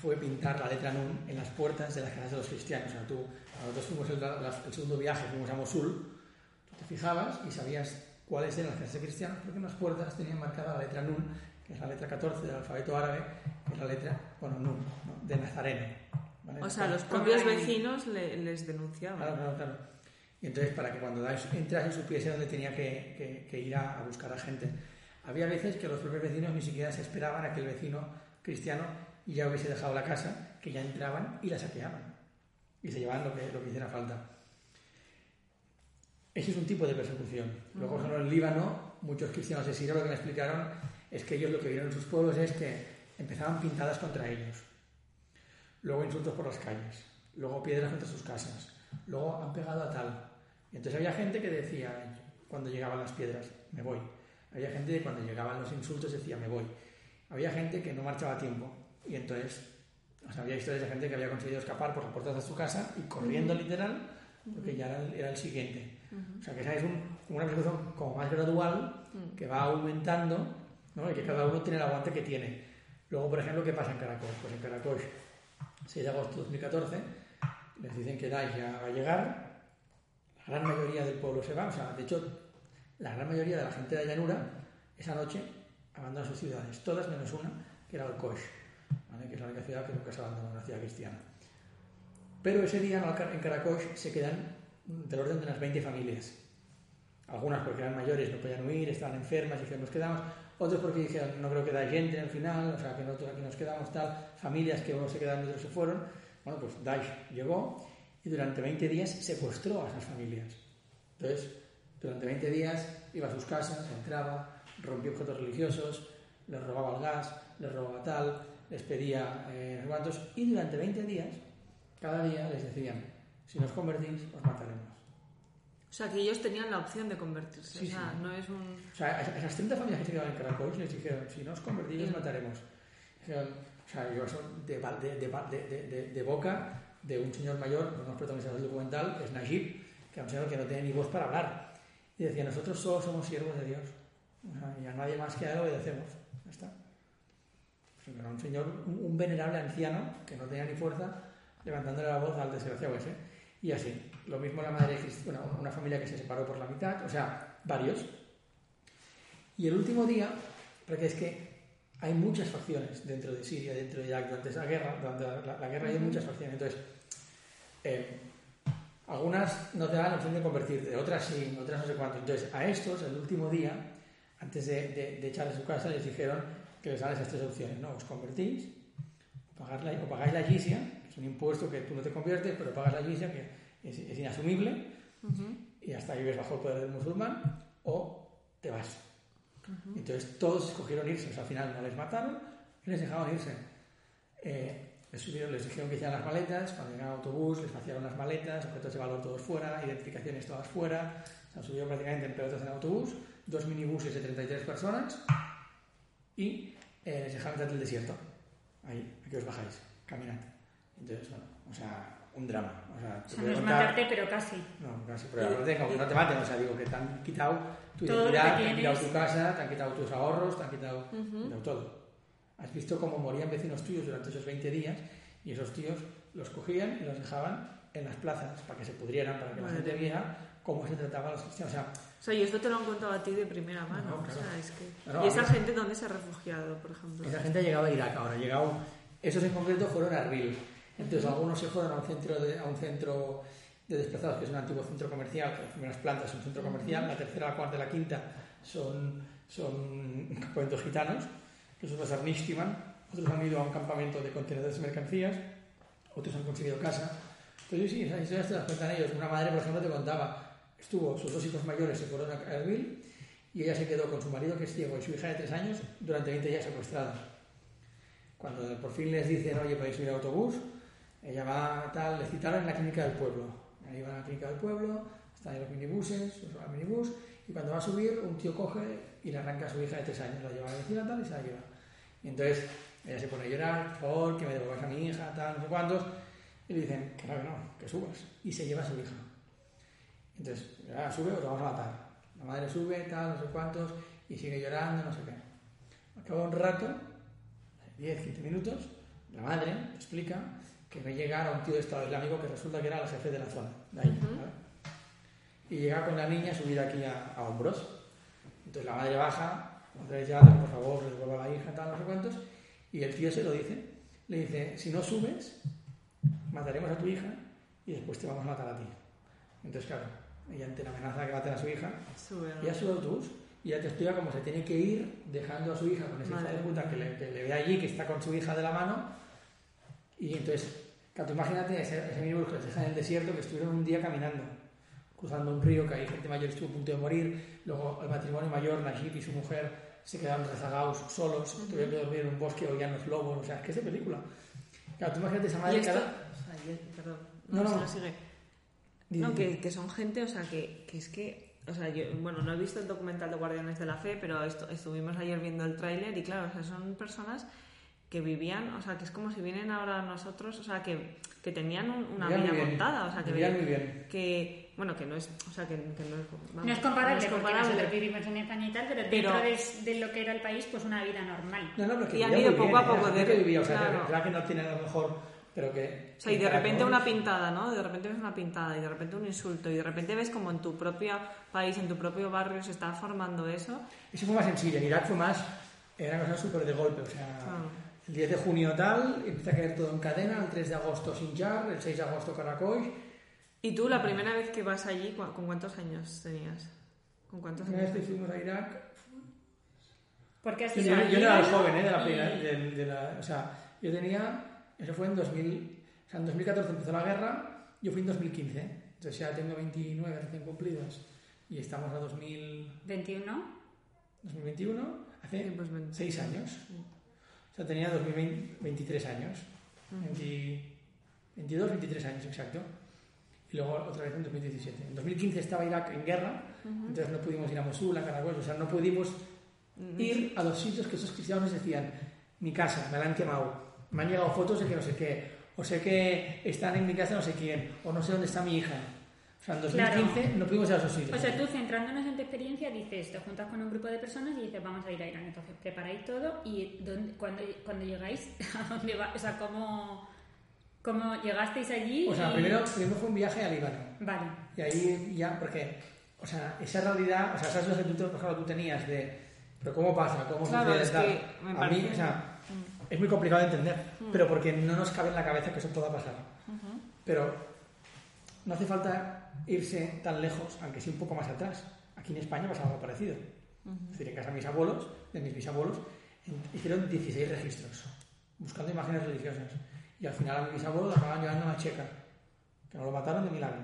fue pintar la letra Nun en las puertas de las casas de los cristianos. O sea, tú, nosotros fuimos el, segundo viaje, fuimos a Mosul, tú te fijabas y sabías cuáles eran las casas de cristianos porque en las puertas tenían marcada la letra Nun, que es la letra 14 del alfabeto árabe, la letra, bueno, Nun, de Nazareno. O sea, los propios vecinos les denunciaban. Claro, claro, claro. Y entonces, para que cuando entras y supiese dónde tenía que, que ir a, a buscar a gente. Había veces que los propios vecinos ni siquiera se esperaban a que el vecino cristiano ya hubiese dejado la casa, que ya entraban y la saqueaban. Y se llevaban lo que, lo que hiciera falta. Ese es un tipo de persecución. Luego, por ejemplo, en Líbano, muchos cristianos de Siria lo que me explicaron es que ellos lo que vieron en sus pueblos es que empezaban pintadas contra ellos. Luego insultos por las calles. Luego piedras contra sus casas. Luego han pegado a tal. Y entonces había gente que decía, cuando llegaban las piedras, me voy. Había gente que cuando llegaban los insultos decía, me voy. Había gente que no marchaba a tiempo y entonces había historias de gente que había conseguido escapar por las puertas de su casa y corriendo literal, porque ya era, el siguiente. O sea, que esa es una persecución como más gradual, que va aumentando ¿no? y que cada uno tiene el aguante que tiene. Luego, por ejemplo, ¿qué pasa en Caracol? Pues en Caracol, 6 de agosto de 2014, les dicen que Daesh ya va a llegar, la gran mayoría del pueblo se va, o sea, de hecho, la gran mayoría de la gente de la llanura esa noche abandona sus ciudades, todas menos una, que era Alcoy, que es la única ciudad que nunca se abandonó, una ciudad cristiana. Pero ese día en Caracol se quedan del orden de unas 20 familias. Algunas porque eran mayores, no podían huir, estaban enfermas y dijeron nos quedamos. Otros porque dijeron no creo que da gente al final, o sea que nosotros aquí nos quedamos tal. Familias que unos se quedaron y otros se fueron. Bueno, pues Daesh llegó y durante 20 días secuestró a esas familias. Entonces, durante 20 días iba a sus casas, entraba, rompía objetos religiosos, les robaba el gas, les robaba tal, les pedía eh, y durante 20 días, cada día les decían, si nos convertís, os mataremos. O sea, que ellos tenían la opción de convertirse. o sea, no es un... O sea, a esas 30 familias que se quedaban en Caracol les dijeron, si no os convertís, os mataremos. o sea, yo son de, de, de, boca de un señor mayor, uno de los protagonistas del documental, es Najib, que es un señor que no tiene ni voz para hablar. Y decía, nosotros solo somos siervos de Dios. y a nadie más que a él obedecemos. Ya está. Pues era un señor, un, venerable anciano, que no tenía ni fuerza, levantándole la voz al desgraciado ese. Y así. Lo mismo la madre bueno, una familia que se separó por la mitad, o sea, varios. Y el último día, porque es que hay muchas facciones dentro de Siria, dentro de Irak, durante esa guerra, durante la, guerra hay muchas facciones. Entonces, eh, algunas no te dan la opción de convertirte, otras sí, otras no sé cuánto. Entonces, a estos, el último día, antes de, de, echar a su casa, les dijeron que les dan esas tres opciones, ¿no? Os convertís, pagáis la, o pagáis la es un impuesto que tú no te conviertes, pero pagas la jizya, que es, es inasumible, y hasta vives bajo el poder del musulmán, o te vas. Entonces todos escogieron irse, o sea, al final no les mataron y les dejaron irse. Eh, les, subieron, les dijeron que hicieran las maletas, cuando llegaron al autobús les vaciaron las maletas, objetos de valor todos fuera, identificaciones todas fuera, se han subido prácticamente en pelotas en autobús, dos minibuses de 33 personas y eh, les dejaron en el desierto. Ahí, aquí os bajáis, caminad. Entonces, bueno, o sea, un drama. O sea, O sea, no es contar- matarte, pero casi. no, casi, pero no te, aunque no te maten, o sea, digo que te han quitado tu Todo identidad, te han quitado tu casa, te han quitado tus ahorros, te han quitado, han quitado todo. Has visto cómo morían vecinos tuyos durante esos 20 días y esos tíos los cogían y los dejaban en las plazas para que se pudrieran, para que la gente viera cómo se trataba a los cristianos. O sea, O sea, y esto te lo han contado a ti de primera mano. No, claro. O sea, es que... No, no, ¿Y esa gente dónde se ha refugiado, por ejemplo? esa gente ha llegado a Irak ahora, ha llegado, esos en concreto fueron a Erbil. Entonces algunos se fueron a un centro de, a un centro de desplazados, que es un antiguo centro comercial, que las primeras plantas son un centro comercial, la tercera, la cuarta y la quinta son, son campamentos gitanos, que son los Arnishtiman, otros han ido a un campamento de contenedores de mercancías, otros han conseguido casa. Entonces sí, esas historias te las cuentan ellos. Una madre, por ejemplo, te contaba, estuvo, sus dos hijos mayores se fueron a Erbil y ella se quedó con su marido, que es ciego, y su hija de tres años, durante 20 días secuestrada. Cuando por fin les dicen, oye, podéis subir a autobús, ella va tal, les citaron en la clínica del pueblo. Ahí van a la clínica del pueblo, están en los minibuses, al minibús, y cuando va a subir, un tío coge y le arranca a su hija de tres años, la lleva a la vecina tal y se la lleva. Y entonces ella se pone a llorar, por favor, que me devuelvas a mi hija, tal, no sé cuántos, y le dicen, que no, que no, que subas. Y se lleva a su hija. Entonces, ya sube o te vamos a matar. La madre sube, tal, no sé cuántos, y sigue llorando, no sé qué. Acaba un rato, 10, 15 minutos, la madre explica que ve llegar a un tío de Estado Islámico que resulta que era el jefe de la zona, de ahí. Ujú. ¿vale? Y llega con la niña a subir aquí a, a hombros. Entonces la madre baja, otra vez ya, por favor, devuelva a la hija, tal, no sé cuántos, y el tío se lo dice. Le dice, si no subes, mataremos a tu hija y después te vamos a matar a ti. Entonces, claro, ella ante la amenaza que maten a su hija, Sube, ¿no? ella sube autobús y ya te explica cómo se tiene que ir dejando a su hija con ese hijo de puta que le, que le ve allí, que está con su hija de la mano. Y entonces, claro, tú imagínate ese, ese minibús que en el desierto, que estuvieron un día caminando, cruzando un río, que hay gente mayor estuvo a punto de morir. Luego el matrimonio mayor, Najib y su mujer, se quedaron rezagados solos, tuvieron que dormir en un bosque, oían los lobos. O sea, es que es de película. Claro, tú imagínate esa madre cada- o sea, perdón, No, no, no. sigue. No, que, que son gente, o sea, que, que es que, o sea, yo, bueno, no he visto el documental de Guardianes de la Fe, pero esto, estuvimos ayer viendo el tráiler y claro, o sea, son personas que vivían, o sea, que es como si vienen ahora nosotros, o sea, que, que tenían un- una vida bien. montada, o sea, que, Vivían muy bien. que, bueno, que no es, o sea, que, que no es, vamos, No es comparable, no es porque comparable. nosotros vivimos en España y tal, pero, Pero- dentro de, de lo que era el país, pues una vida normal. No, no, pero que Y han ido poco a bien, era poco, gente de- que vivía, o sea, claro. que, que no tiene a lo mejor, pero que... O sea, y de repente ¿no? una pintada, ¿no? De repente ves una pintada y de repente un insulto y de repente ves como en tu propio país, en tu propio barrio se está formando eso. Eso fue más en Siria, en Irak fue más, era una cosa súper de golpe, o sea, Claro. El 10 de junio tal, empieza a caer todo en cadena, el 3 de agosto Sinjar, el 6 de agosto Karakoy, ¿Y tú la primera vez que vas allí, cu- con cuántos años tenías? ¿Con cuántos vez años? que fuimos a Irak, Porque has yo, yo- yo no era joven, ¿eh? De la, y- primera- de- de la- o sea, yo tenía, eso fue en 2000, o sea, en 2014 empezó la guerra, yo fui en 2015, entonces ya tengo 29 recién cumplidos, y estamos a 2000, 21. 2021, hace Sí, pues ven- 6 años. O sea, tenía 2020, 23 años. 20 22, 23 años, exacto. Y luego otra vez en 2017. En 2015 estaba Irak en guerra, entonces no pudimos ir a Mosul, a Karakoy, o sea, no pudimos ir a los sitios que esos cristianos nos decían, mi casa, me la han quemado, me han llegado fotos de que no sé qué, o sé que están en mi casa no sé quién, o no sé dónde está mi hija. O sea, en 2015 no pudimos ir a esos sitios. O sea, tú centrándonos en tu experiencia dices, te juntas con un grupo de personas y dices, vamos a ir a Irán. Entonces preparáis todo y ¿dónde- cuando, cuando llegáis, [laughs] ¿a dónde va? O sea, ¿cómo, cómo llegasteis allí? O sea, y- primero, primero fue un viaje a Líbano. Vale. Y ahí ya, porque, o sea, esa realidad, o sea, esas dudas que tú, por ejemplo, tú tenías de, pero ¿cómo pasa? ¿Cómo Claro, sucede? es que me a mí, o sea, es muy complicado de entender, pero porque no nos cabe en la cabeza que eso pueda pasar. Pero no hace falta irse tan lejos, aunque sí un poco más atrás. Aquí en España pasa algo parecido. Es decir, en casa de mis abuelos, de mis bisabuelos, hicieron 16 registros, buscando imágenes religiosas. Y al final a mi bisabuelo lo acaban llevando a una checa, que no lo mataron de milagro.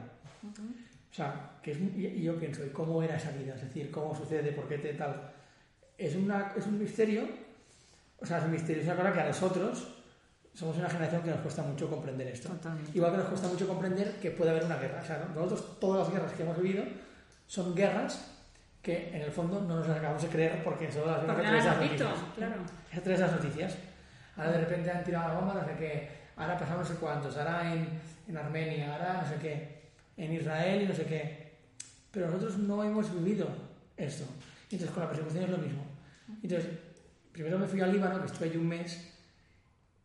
O sea, que es, y yo pienso, ¿y cómo era esa vida? Es decir, ¿cómo sucede? ¿Por qué te tal? Es, una, es un misterio, o sea, es un misterio, es una cosa que a nosotros somos una generación que nos cuesta mucho comprender esto. Igual que nos cuesta mucho comprender que puede haber una guerra. O sea, nosotros todas las guerras que hemos vivido son guerras que en el fondo no nos acabamos de creer porque solo las vemos esas noticias. Claro. esas noticias. Ahora de repente han tirado la bomba, no sé qué. Ahora pasamos no sé cuántos. Ahora en, en Armenia, ahora no sé qué. En Israel y no sé qué. Pero nosotros no hemos vivido esto. Entonces con la persecución es lo mismo. Entonces, primero me fui al Líbano, que estuve allí un mes,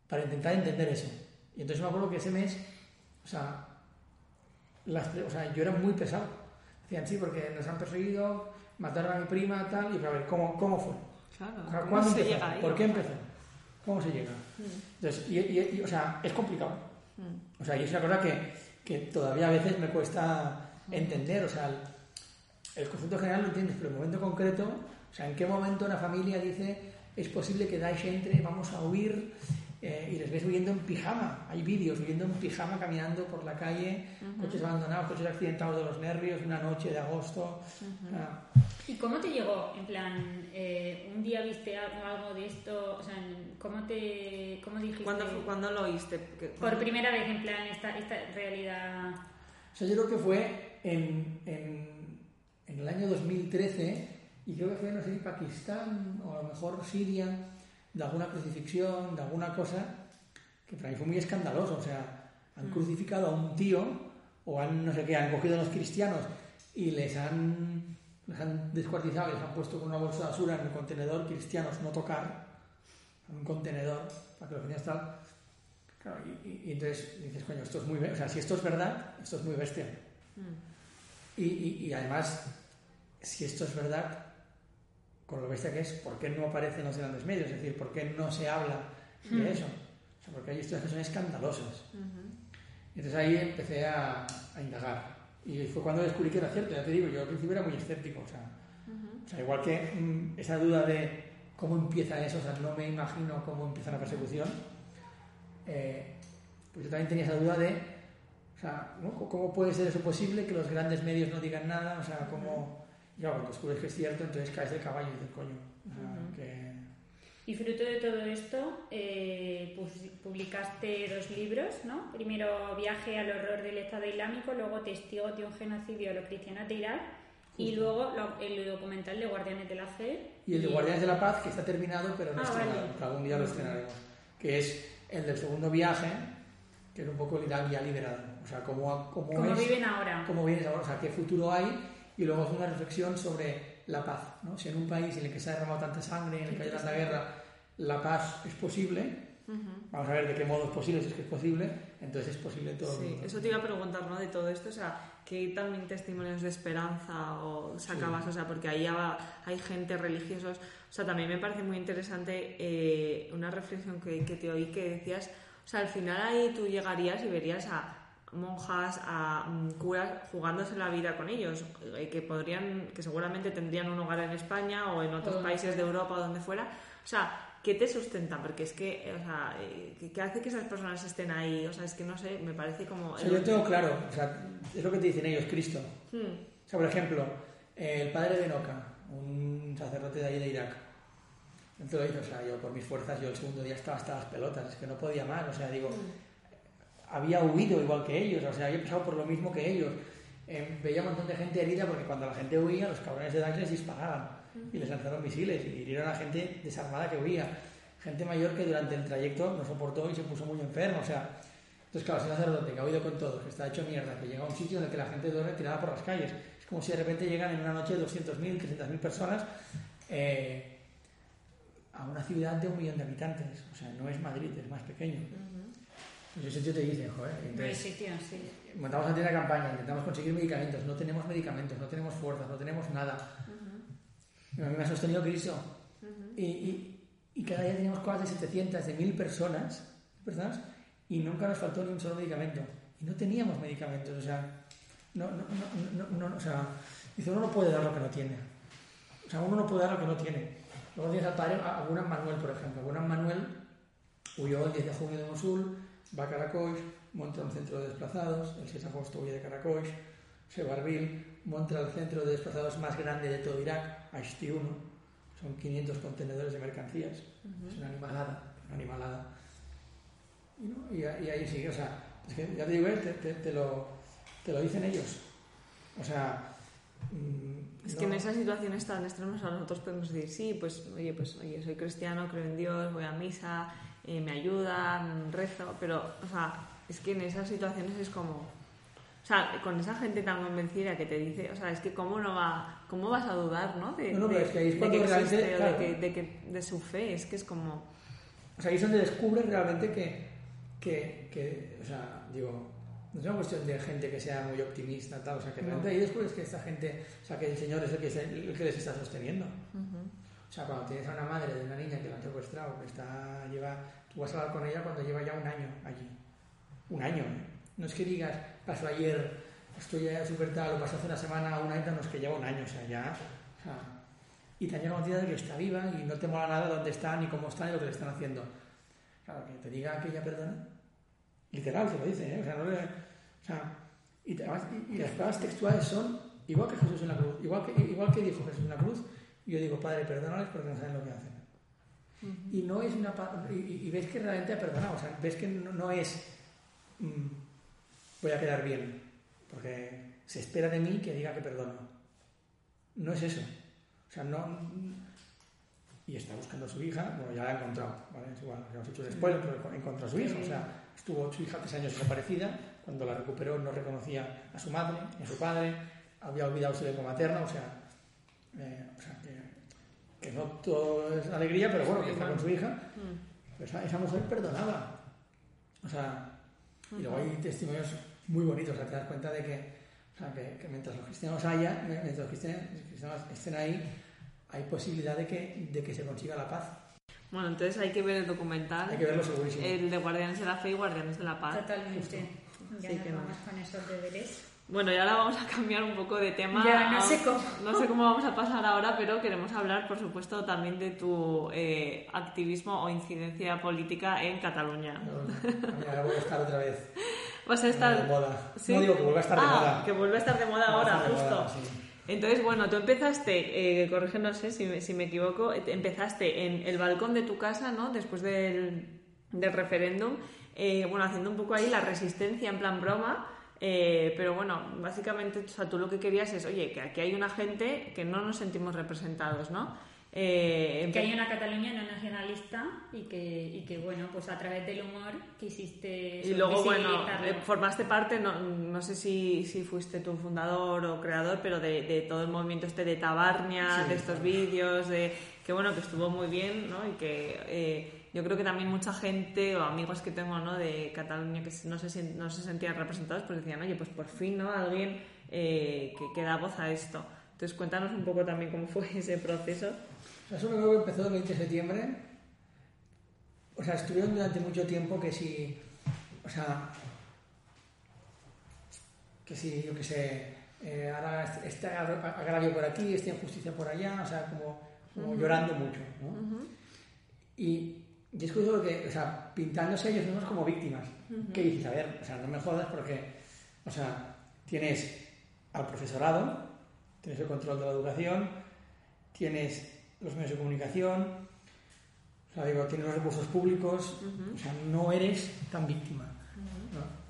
para intentar entender eso. Y entonces me acuerdo que ese mes, o sea, las, o sea yo era muy pesado. Decían, sí, porque nos han perseguido, mataron a mi prima, tal, y a ver, ¿cómo, cómo fue? Claro, ¿Cuándo empezó? ¿Por qué empezó? ¿Cómo se llega? Mm. Entonces, y, o sea, es complicado. Mm. O sea, y es una cosa que, que todavía a veces me cuesta mm. entender. O sea, el, el, concepto general lo entiendes, pero el momento concreto, o sea, ¿en qué momento una familia dice es posible que Daesh entre, vamos a huir, eh, y les ves huyendo en pijama. Hay vídeos huyendo en pijama caminando por la calle, coches abandonados, coches accidentados de los nervios, una noche de agosto. Ah. ¿Y cómo te llegó? En plan, eh, ¿un día viste algo, de esto? O sea, ¿cómo, te, cómo dijiste? ¿Cuándo, ¿Cuándo, lo oíste? Por primera vez, en plan, esta, esta realidad. O sea, yo creo que fue en, en, en el año 2013, y creo que fue, no sé si Pakistán o a lo mejor Siria de alguna crucifixión, de alguna cosa, que para mí fue muy escandaloso. O sea, han mm. crucificado a un tío, o han, no sé qué, han cogido a los cristianos y les han, les han descuartizado, les han puesto con una bolsa de basura en el contenedor, cristianos no tocar, en un contenedor, para que los niños tal. Claro, y, entonces dices, coño, esto es muy, o sea, si esto es verdad, esto es muy bestia. Mm. Y, y además, si esto es verdad, con lo bestia que es, ¿por qué no aparece en los grandes medios? Es decir, ¿por qué no se habla de hmm. eso? O sea, porque hay historias que son escandalosas. Entonces ahí empecé a, a, indagar. Y fue cuando descubrí que era cierto, ya te digo, yo al principio era muy escéptico. O sea, o sea igual que mm, esa duda de cómo empieza eso, o sea, no me imagino cómo empieza la persecución, eh, pues yo también tenía esa duda de, o sea, ¿cómo puede ser eso posible que los grandes medios no digan nada? O sea, ¿cómo ya cuando descubres que es cierto, entonces caes del caballo y del coño. Y fruto de todo esto, eh, publicaste dos libros, ¿no? Primero Viaje al horror del Estado Islámico, luego Testigo de un genocidio a los cristianos de Irak y luego el documental de Guardianes de la Fe. Y el de Guardianes de la Paz, que está terminado, pero no ah, estrenado, algún día lo estrenaremos, que es el del segundo viaje, que es un poco el Irak ya liberado. O sea, cómo, cómo, ¿Cómo viven ahora. Cómo viven ahora, o sea, qué futuro hay y luego hace una reflexión sobre la paz. ¿no? Si en un país en el que se ha derramado tanta sangre, en el que hay tanta guerra, la paz es posible, vamos a ver de qué modo es posible, si es que es posible, entonces es posible todo. Sí, eso te iba a preguntar, ¿no? De todo esto, o sea, hay también testimonios de esperanza o sacabas, o sea, porque ahí hay gente religiosos, o sea, también me parece muy interesante eh, una reflexión que, que te oí que decías, o sea, al final ahí tú llegarías y verías a monjas, a mm, curas jugándose la vida con ellos, eh, que podrían, que seguramente tendrían un hogar en España o en otros países de Europa o donde fuera. O sea, ¿qué te sustenta? Porque es que, o sea, eh, ¿qué hace que esas personas estén ahí? O sea, es que no sé, me parece como... yo tengo claro, o sea, es lo que te dicen ellos, Cristo. Hmm. O sea, por ejemplo, el padre de Noca, un sacerdote de ahí de Irak, entonces o sea, yo por mis fuerzas, yo el segundo día estaba hasta las pelotas, es que no podía más, o sea, digo, hmm había huido igual que ellos, o sea, había pasado por lo mismo que ellos. Eh, veía un montón de gente herida porque cuando la gente huía, los cabrones de Daesh les disparaban y les lanzaron misiles y hirieron a gente desarmada que huía. Gente mayor que durante el trayecto no soportó y se puso muy enfermo, o sea... Entonces, claro, si un sacerdote que ha huido con todo, que está hecho mierda, que llega a un sitio en el que la gente duerme tirada por las calles, es como si de repente llegan en una noche 200.000, 300.000 personas eh, a una ciudad de un millón de habitantes. O sea, no es Madrid, es más pequeño. En ese sitio te dicen, joder. Entonces, sitio, sí. Montamos a tienda de campaña, intentamos conseguir medicamentos, no tenemos medicamentos, no tenemos fuerzas, no tenemos nada. A mí me ha sostenido Cristo. y, y, y, cada día teníamos cosas de 700, de 1000 personas, personas, y nunca nos faltó ni un solo medicamento. Y no teníamos medicamentos, o sea, no, no, no, no, o sea, dice, uno no puede dar lo que no tiene. O sea, uno no puede dar lo que no tiene. Luego tienes al padre, a Gunnar Manuel, por ejemplo. Gunnar Manuel huyó el 10 de junio de Mosul, va a Caracol, monta un centro de desplazados, el 6 de agosto huye de Caracol, se a monta el centro de desplazados más grande de todo Irak, Ashti 1, son 500 contenedores de mercancías, es una animalada, una animalada. Y, ¿no? y, y ahí sigue, o sea, es que ya te digo, te, te, te lo, te lo dicen ellos. O sea, mm, Es no- que en esas situaciones tan extremas a nosotros podemos decir, sí, pues oye, pues oye, soy cristiano, creo en Dios, voy a misa, eh, me ayuda, mm, rezo, pero, o sea, es que en esas situaciones es como, o sea, con esa gente tan convencida que te dice, o sea, es que cómo no va, cómo vas a dudar, ¿no? De, No, no, de- es que ahí es de que existe o claro. de, que, de, que- de su fe, es que es como, O sea, ahí es donde descubres realmente que, que, que, o sea, digo, no es una cuestión de gente que sea muy optimista, tal, o sea, que No. realmente ahí descubres que esta gente, o sea, que el Señor es el que, el que les está sosteniendo. O sea, cuando tienes a una madre de una niña que la han secuestrado, que está, lleva, tú vas a hablar con ella cuando lleva ya un año allí. Un año, ¿eh? No es que digas, pasó ayer, estoy ya súper tal, o pasó hace una semana, un año, no es que lleva un año, o sea, ya, o sea, y te llegado noticia de que está viva y no te mola nada dónde está, ni cómo está, ni lo que le están haciendo. Claro, que te diga que ella perdona, literal se lo dice, ¿eh? O sea, no le- o sea, y, además, y- y las palabras textuales son igual que Jesús en la cruz, igual que, igual que dijo Jesús en la cruz, yo digo, Padre, perdónales porque no saben lo que hacen. Y no es una y, ves que realmente ha perdonado, o sea, ves que no, no es mm, voy a quedar bien, porque se espera de mí que diga que perdono. No es eso. O sea, no. Y está buscando a su hija, bueno, ya la ha encontrado, ¿vale? Es igual, ya hemos hecho después, pero encontró a su hija. O sea, estuvo su hija tres años desaparecida, cuando la recuperó no reconocía a su madre ni a su padre, había olvidado su lengua materna, o sea, eh, o sea que, no todo es alegría, pero bueno, que está con su hija. mm, Esa, esa mujer perdonaba. O sea, y luego hay testimonios muy bonitos, o sea, te das cuenta de que, o sea, que, que mientras los cristianos haya, mientras los cristianos, los cristianos estén ahí, hay posibilidad de que, de que se consiga la paz. bueno, entonces hay que ver el documental, Hay que verlo segurísimo. el de Guardianes de la Fe y Guardianes de la Paz. Totalmente. Ya Sí nos que no. vamos con esos deberes. Bueno, y ahora vamos a cambiar un poco de tema. Ya, no sé cómo. No sé cómo vamos a pasar ahora, pero queremos hablar, por supuesto, también de tu eh, activismo o incidencia política en Cataluña. No, ahora voy a estar otra vez Vas a de estar... moda. ¿Sí? No digo que vuelva a estar de Ah, moda. que vuelve a estar de moda ahora, de justo. moda, sí. Entonces, bueno, tú empezaste, eh, corrígenos eh, si, me- si me equivoco, eh, empezaste en el balcón de tu casa, ¿no? Después del, del referéndum, eh, bueno, haciendo un poco ahí la resistencia en plan broma, eh, pero bueno, básicamente, o sea, tú lo que querías es, oye, que aquí hay una gente que no nos sentimos representados, ¿no? Eh, Que hay una Cataluña no nacionalista y que, y que, bueno, pues a través del humor quisiste Y luego, bueno, eh, formaste parte, no, no sé si, si fuiste tú fundador o creador, pero de, de todo el movimiento este de Tabarnia, Sí. de estos vídeos, de que bueno, que estuvo muy bien, ¿no? Y que eh, yo creo que también mucha gente o amigos que tengo, ¿no? De Cataluña que no se, no se sentían representados, pues decían, oye, pues por fin, ¿no? Alguien eh, que, que da voz a esto. Entonces, cuéntanos un poco también cómo fue [laughs] ese proceso. O sea, eso que empezó el 20 de septiembre. O sea, estuvieron durante mucho tiempo que si. O sea. Que si, yo qué sé. eh, ahora este- este agra- agravio por aquí, esta injusticia por allá, o sea, como, como llorando mucho, y es curioso que, o sea, pintándose ellos mismos como víctimas. ¿Qué dices? A ver, o sea, no me jodas porque, o sea, tienes al profesorado, tienes el control de la educación, tienes los medios de comunicación, o sea, digo, tienes los recursos públicos, o sea, no eres tan víctima. ¿no?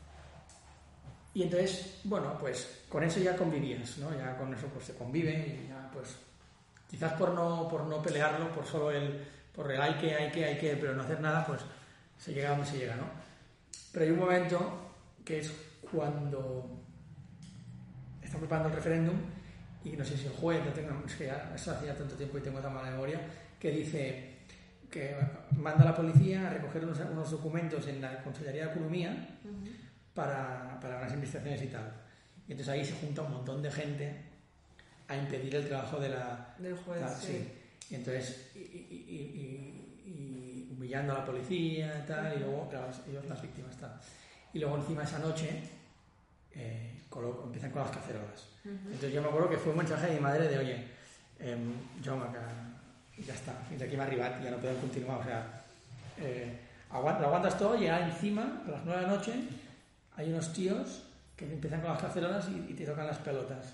Y entonces, bueno, pues con eso ya convivías, ¿no? Ya con eso pues se convive y ya pues quizás por no, por no pelearlo, por solo el, por el hay que, hay que, hay que, pero no hacer nada, pues se llega donde se llega, ¿no? Pero hay un momento que es cuando están preparando el referéndum y no sé si el juez, no tengo, es que ya, eso hacía tanto tiempo y tengo tan mala memoria, que dice que manda a la policía a recoger unos, unos documentos en la Consellería de Economía para, para unas investigaciones y tal. Y entonces ahí se junta un montón de gente a impedir el trabajo de la... Del juez, sí. Entonces, y, y- y- y- y humillando a la policía y tal, y luego, claro, ellos las víctimas tal. Y luego encima esa noche eh, empiezan con las cacerolas. Entonces yo me acuerdo que fue un mensaje de mi madre de, oye, eh, Jaume, que y ya está, fins aquí m'ha arribat, ya no podem continuar, o sea, eh, aguant- lo aguantas todo, llega encima, a las 9 de la noche, hay unos tíos que empiezan con las cacerolas y, y te tocan las pelotas.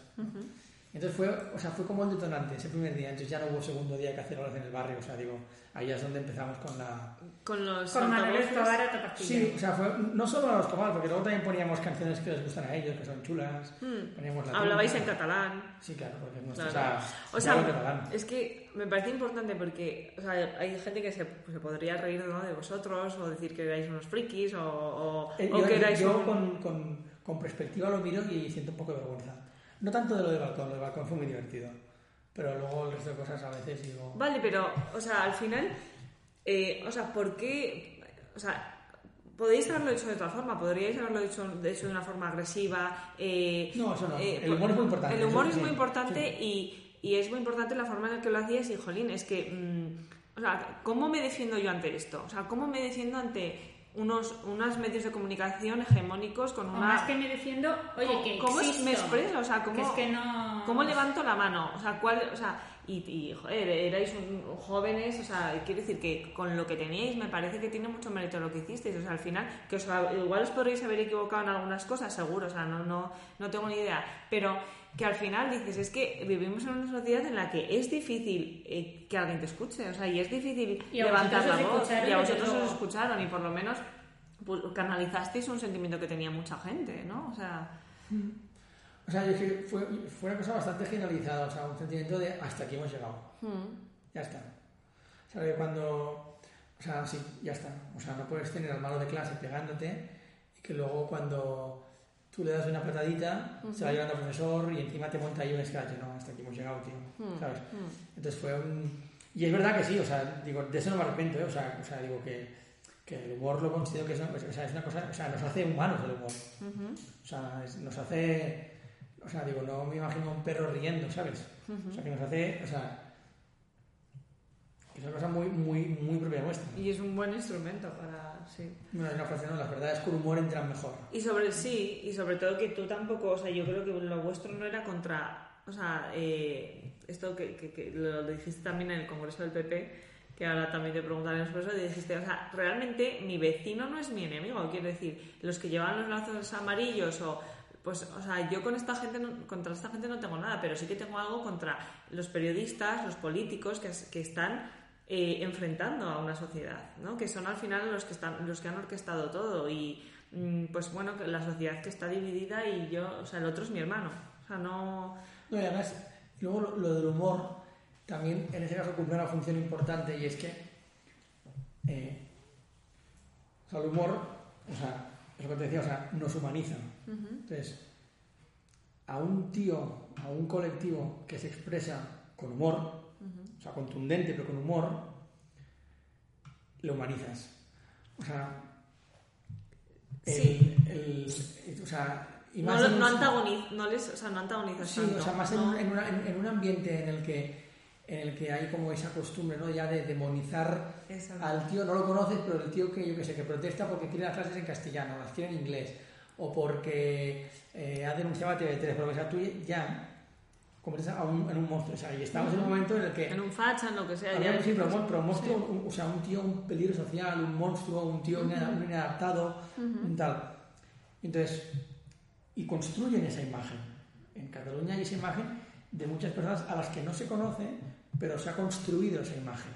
Entonces fue, o sea, fue como el detonante ese primer día, entonces ya no hubo segundo día de cacerolas en el barrio, o sea, digo, ahí es donde empezamos con la... Con los Con Manuel. Escobar a. Sí, o sea, fue no solo a los comal, porque luego también poníamos canciones que les gustan a ellos, que son chulas, Mm. poníamos la Hablabais en catalán. Sí, claro, porque es nuestro, Claro. o sea, O sea, catalán. es que me parece importante porque o sea, hay gente que se, se podría reír ¿no? de vosotros o decir que erais unos frikis o, o- Eh, o yo que erais yo un- con, con, con perspectiva lo miro y siento un poco de vergüenza. No tanto de lo del balcón, lo del balcón fue muy divertido. Pero luego el resto de cosas a veces digo... Vale, pero, o sea, al final, eh, o sea, ¿por qué? O sea, podéis haberlo hecho de otra forma, podríais haberlo hecho de, hecho de una forma agresiva. eh, No, eso no. eh, El humor es muy importante, El humor es muy importante sí. y, y es muy importante la forma en la que lo hacías y, jolín, es que, mm, o sea, ¿cómo me defiendo yo ante esto? O sea, ¿cómo me defiendo ante unos, unos medios de comunicación hegemónicos con O una... más que me defiendo, oye, que ¿Cómo existo. me expreso? O sea, ¿cómo, Que es que no... ¿Cómo levanto la mano? O sea, ¿cuál, o sea, y, y, joder, erais un- jóvenes, o sea, quiero decir que con lo que teníais me parece que tiene mucho mérito lo que hicisteis. O sea, al final, que os, igual os podréis haber equivocado en algunas cosas, seguro, o sea, no, no, no tengo ni idea. Pero que al final dices, es que vivimos en una sociedad en la que es difícil eh, que alguien te escuche, o sea, y es difícil Y a levantar la vosotros os voz. escucharon, Y a vosotros os escucharon, y por lo menos pues, canalizasteis un sentimiento que tenía mucha gente, ¿no? O sea, O sea, yo es que fue, fue una cosa bastante generalizada, o sea, un sentimiento de hasta aquí hemos llegado. mm, Ya está. O sea, que cuando... O sea, sí, ya está. O sea, no puedes tener al malo de clase pegándote y que luego cuando tú le das una patadita, se va llevando al profesor y encima te monta ahí un scratch. No, hasta aquí hemos llegado, tío. Mm, ¿Sabes? mm. Entonces fue un... Y es verdad que sí, o sea, digo, de eso no me arrepiento, ¿eh? O sea, o sea digo que, que el humor lo considero que es, o sea, es una cosa... O sea, nos hace humanos el humor. O sea, es- nos hace... O sea, digo, no me imagino a un perro riendo, ¿sabes? O sea, que nos hace... O sea, es una cosa muy, muy, muy propia nuestra. Y es un buen instrumento para. Sí. Bueno, hay una frase, ¿no? Las verdades con humor entran mejor. Y sobre sí, y sobre todo que tú tampoco, o sea, yo creo que lo vuestro no era contra. O sea, eh, esto que, que- que lo dijiste también en el Congreso del PP, que ahora también te preguntaremos por eso, y dijiste, o sea, realmente mi vecino no es mi enemigo, quiero decir, los que llevan los lazos amarillos o. Pues, o sea, yo con esta gente, no- contra esta gente no tengo nada, pero sí que tengo algo contra los periodistas, los políticos que, es- que están eh, enfrentando a una sociedad, ¿no? Que son al final los que están, los que han orquestado todo y mm, pues bueno, la sociedad que está dividida y yo, o sea, el otro es mi hermano, o sea, no, No, y además, luego lo, lo del humor también en ese caso cumple una función importante y es que eh, o sea, el humor, o sea, es lo que te decía, o sea, nos humaniza. Entonces, a un tío, a un colectivo que se expresa con humor, o sea, contundente pero con humor, lo humanizas. O sea, el, Sí. el- o sea, y no, más no, antagoniz- no les, o sea, no antagonizas Sí, tanto, o sea, más en, en una- en- en un ambiente en el que en el que hay como esa costumbre, ¿no? Ya de demonizar al tío, no lo conoces, pero el tío que yo que sé, que protesta porque quiere las clases en castellano, las quiere en inglés, o porque eh, ha denunciado a TV3, porque o sea, tú ya conviertes a un, en un monstruo. O sea, y estamos en un momento en el que en un facha, en lo que sea, ya- sí, pero, un- pero un monstruo, un- o sea, un tío, un peligro social, un monstruo, un tío inada- un inadaptado, un tal. Entonces, y construyen esa imagen. En Cataluña hay esa imagen de muchas personas a las que no se conoce, pero se ha construido esa imagen.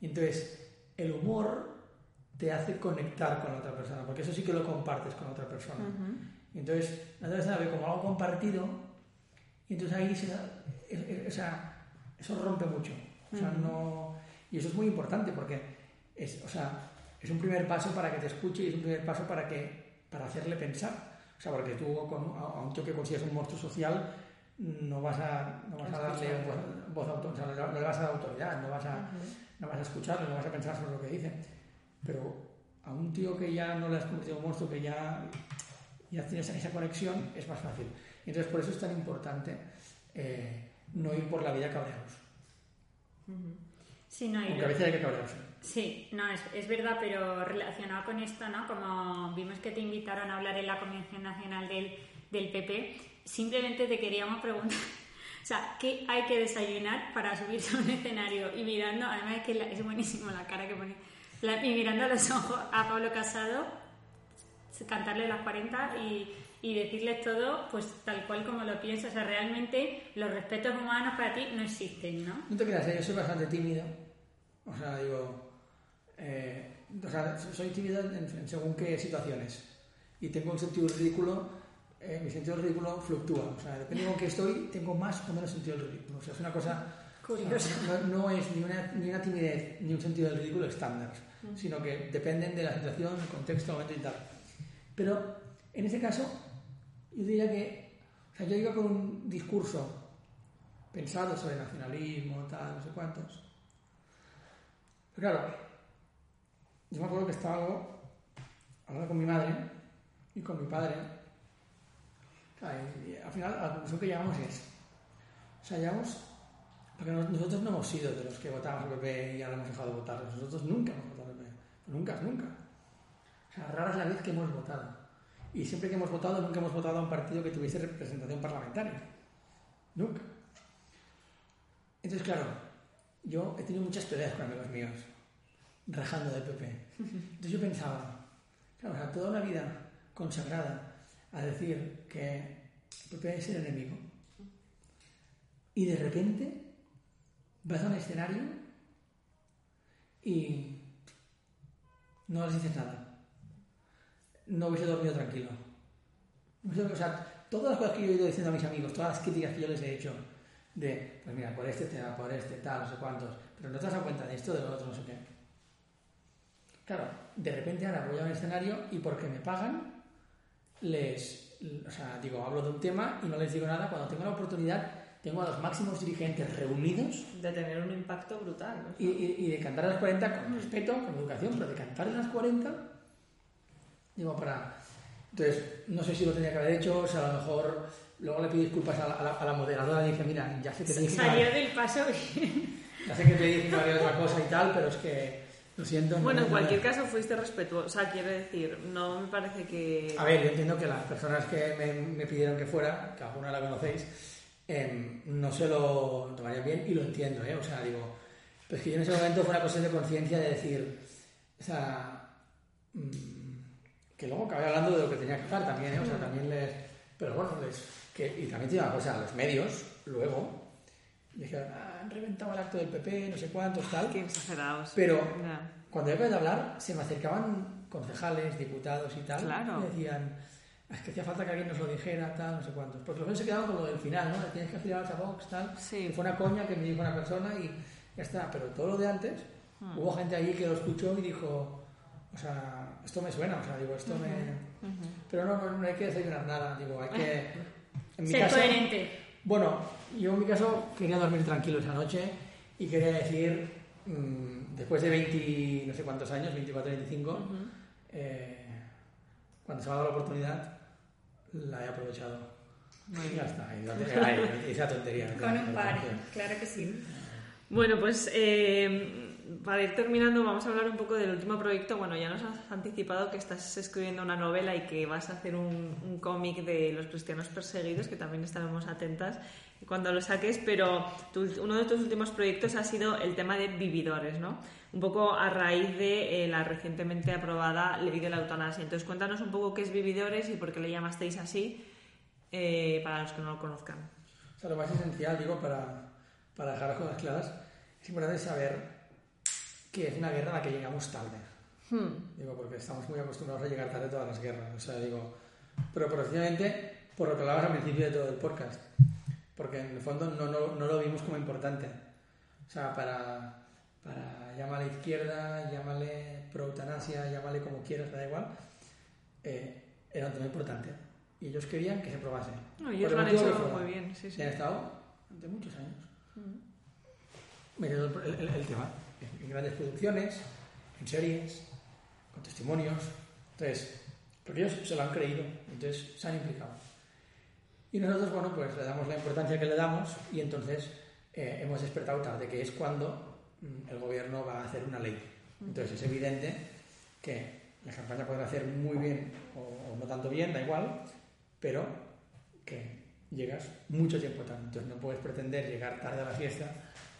Y entonces, el humor te hace conectar con otra persona, porque eso sí que lo compartes con otra persona. Entonces, la otra persona ve como algo compartido, y entonces ahí se o sea, eso rompe mucho. O sea, no, y eso es muy importante porque es, o sea, es un primer paso para que te escuche y es un primer paso para, que, para hacerle pensar. O sea, porque tú con, a un tío que consideras un monstruo social no vas a, no vas a darle voz, voz o sea, no le- vas a dar autoridad, no vas a, no vas a escucharlo, no vas a pensar sobre lo que dice. Pero a un tío que ya no le has convertido en un monstruo, que ya, ya tienes esa conexión, es más fácil. Entonces, por eso es tan importante eh, no ir por la vida cabreados. Sí, no, Aunque a veces hay que cabrearse. Sí, no, es, es verdad, pero relacionado con esto, ¿no? Como vimos que te invitaron a hablar en la Convención Nacional del, del PP, simplemente te queríamos preguntar [laughs] O sea, ¿qué hay que desayunar para subirse a un escenario? Y mirando, además es que es buenísimo la cara que pone, y mirando a los ojos a Pablo Casado, cantarle las 40 y, y decirles todo pues tal cual como lo piensas. O sea, realmente los respetos humanos para ti no existen, ¿no? No te creas, ¿eh? yo soy bastante tímido. O sea, digo, eh, o sea, soy tímido en, según qué situaciones. Y tengo un sentido ridículo, eh, mi sentido ridículo fluctúa. O sea, depende de con qué estoy, tengo más o menos sentido del ridículo. O sea, es una cosa... Curiosa. no, es ni una, ni una timidez ni un sentido del ridículo estándar, mm. sino que dependen de la situación, el contexto, el momento y tal. Pero en ese caso, yo diría que, o sea, yo iba con un discurso pensado sobre nacionalismo, tal, no sé cuántos. Pero claro, yo me acuerdo que estaba hablando con mi madre y con mi padre. y al final, la conclusión que llegamos es, o sea, llegamos, porque nosotros no hemos sido de los que votamos al PP y ahora hemos dejado de votar, nosotros nunca hemos votado al PP, nunca, nunca. O sea, rara es la vez que hemos votado. Y siempre que hemos votado, nunca hemos votado a un partido que tuviese representación parlamentaria. Nunca. Entonces, claro, yo he tenido muchas peleas con amigos míos, rajando del PP. Entonces yo pensaba, claro, toda una vida consagrada a decir que el PP es el enemigo. Y de repente vas a un escenario y no les dices nada no hubiese dormido tranquilo. O sea, todas las cosas que yo he ido diciendo a mis amigos, todas las críticas que yo les he hecho, de, pues mira, por este tema, por este, tal, no sé cuántos, pero no te das cuenta de esto, de lo otro, no sé qué. Claro, de repente ahora voy a un escenario y porque me pagan, les, o sea, digo, hablo de un tema y no les digo nada. Cuando tengo la oportunidad, tengo a los máximos dirigentes reunidos. De tener un impacto brutal. Y, y, de cantar a las 40 con respeto, con educación, pero de cantar a las 40 Digo, para... Entonces, no sé si lo tenía que haber hecho, o sea, a lo mejor luego le pido disculpas a la, a la, moderadora y dije, mira, ya sé que te dije... Salió del paso [laughs] Ya sé que te dije que había otra cosa y tal, pero es que lo siento. Bueno, en cualquier caso fuiste respetuoso, o sea, quiero decir, no me parece que... A ver, yo entiendo que las personas que me, me pidieron que fuera, que alguna la conocéis, eh, no se lo tomarían bien y lo entiendo, ¿eh? O sea, digo, pero es que yo en ese momento fue una cosa de conciencia de decir, o sea... Mmm, que luego acabé hablando de lo que tenía que hacer también, ¿eh? o sea, también les... Pero bueno, les... Que, y también tiene una cosa, los medios, luego, dijeron, ah, han reventado el acto del PP, no sé cuántos, tal. Qué exagerados. Pero cuando yo acabé de hablar, se me acercaban concejales, diputados y tal, claro. y decían, ah, es que hacía falta que alguien nos lo dijera, tal, no sé cuántos. Porque luego se quedaban con lo del final, ¿no? Tienes que afiliar a Vox, tal. Sí. Fue una coña que me dijo una persona y ya está. Pero todo lo de antes, mm. hubo gente allí que lo escuchó y dijo, o sea, esto me suena, o sea, digo, esto me... Pero no, no, hay que desayunar nada, digo, hay que... [laughs] En mi Ser caso, coherente. Bueno, yo en mi caso quería dormir tranquilo esa noche y quería decir, mmm, después de 20, no sé cuántos años, 24, 25, eh, cuando se me ha dado la oportunidad, la he aprovechado. Y ya está, y, esa tontería. [laughs] Con un par, claro que sí. Bueno, pues... Eh, para ir terminando, vamos a hablar un poco del último proyecto. Bueno, ya nos has anticipado que estás escribiendo una novela y que vas a hacer un, cómic de los cristianos perseguidos, que también estaremos atentas cuando lo saques, pero uno de tus últimos proyectos ha sido el tema de vividores, ¿no? Un poco a raíz de eh, la recientemente aprobada ley de la eutanasia. Entonces, cuéntanos un poco qué es vividores y por qué le llamasteis así, eh, para los que no lo conozcan. O sea, lo más esencial, digo, para, para dejar las cosas claras, es importante saber que es una guerra a la que llegamos tarde. Hmm. Digo, porque estamos muy acostumbrados a llegar tarde a todas las guerras. O sea, digo, pero precisamente por lo que hablabas al principio de todo el podcast. Porque en el fondo no, no, no lo vimos como importante. O sea, para, para llámale izquierda, llámale pro-eutanasia, llámale como quieras, da igual, eh, era un tema importante. Y ellos querían que se probase. No, ellos lo han hecho muy bien, sí, sí. han estado durante muchos años. Hmm. el, el tema en grandes producciones, en series, con testimonios. Entonces, porque ellos se lo han creído, entonces se han implicado. Y nosotros, bueno, pues le damos la importancia que le damos y entonces eh, hemos despertado tarde, que es cuando mm, el gobierno va a hacer una ley. Entonces es evidente que la campaña podrá hacer muy bien o, no tanto bien, da igual, pero que llegas mucho tiempo tarde. Entonces no puedes pretender llegar tarde a la fiesta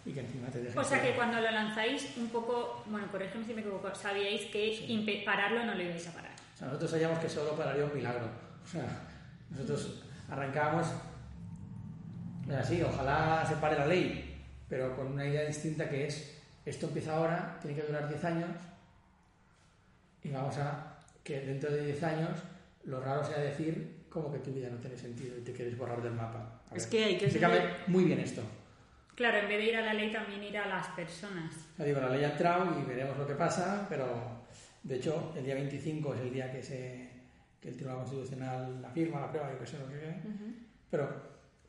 y que encima te dejen. O sea que cuando lo lanzáis, un poco, bueno, corrígeme si me equivoco, sabíais que pararlo no lo ibais a parar. O sea, nosotros sabíamos que solo pararía un milagro. O sea, nosotros arrancábamos así, ojalá se pare la ley, pero con una idea distinta que es, esto empieza ahora, tiene que durar 10 años y vamos a que dentro de 10 años lo raro sea decir como que tu vida no tiene sentido y te quieres borrar del mapa. A Es ver, que hay que explícame muy bien esto. Claro, en vez de ir a la ley, también ir a las personas. Ya digo, la ley ha entrado y veremos lo que pasa, pero de hecho el día 25 es el día que se que el Tribunal Constitucional la firma, la prueba, yo qué sé, no sé qué. Pero,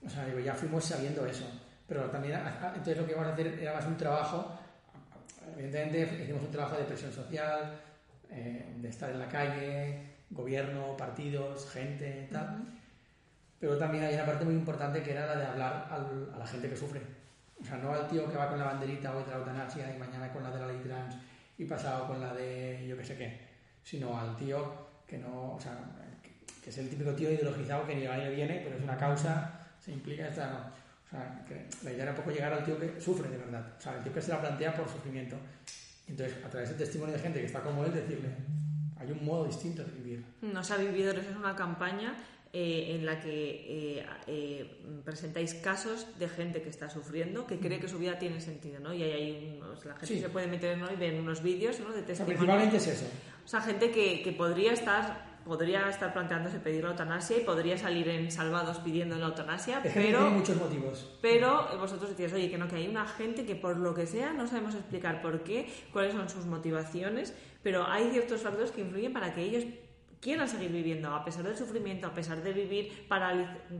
o sea, digo, ya fuimos sabiendo eso. Pero también, entonces lo que íbamos a hacer era más un trabajo, evidentemente hicimos un trabajo de presión social, eh, de estar en la calle, gobierno, partidos, gente, tal. Pero también hay una parte muy importante que era la de hablar al- a la gente que sufre. O sea, no al tío que va con la banderita hoy de la eutanasia y mañana con la de la ley trans y pasado con la de yo qué sé qué, sino al tío que no, o sea, que, es el típico tío ideologizado que ni va ni viene, pero es una causa, se implica, está, no. O sea, que la idea era un poco llegar al tío que sufre de verdad, o sea, el tío que se la plantea por sufrimiento. Entonces, a través del testimonio de gente que está como él, decirle, hay un modo distinto de vivir. Nos ha vivido es una campaña eh, en la que eh, eh, presentáis casos de gente que está sufriendo, que cree que su vida tiene sentido, ¿no? Y ahí hay unos, la gente Sí. se puede meter ¿no? y ven unos vídeos ¿no? de O sea, testimonio. principalmente es eso. O sea, gente que, que podría estar podría estar planteándose pedir la eutanasia y podría salir en salvados pidiendo la eutanasia, Es pero tiene muchos motivos. pero vosotros decís, oye, que no, que hay una gente que por lo que sea no sabemos explicar por qué, cuáles son sus motivaciones, pero hay ciertos factores que influyen para que ellos quieran seguir viviendo, a pesar del sufrimiento, a pesar de vivir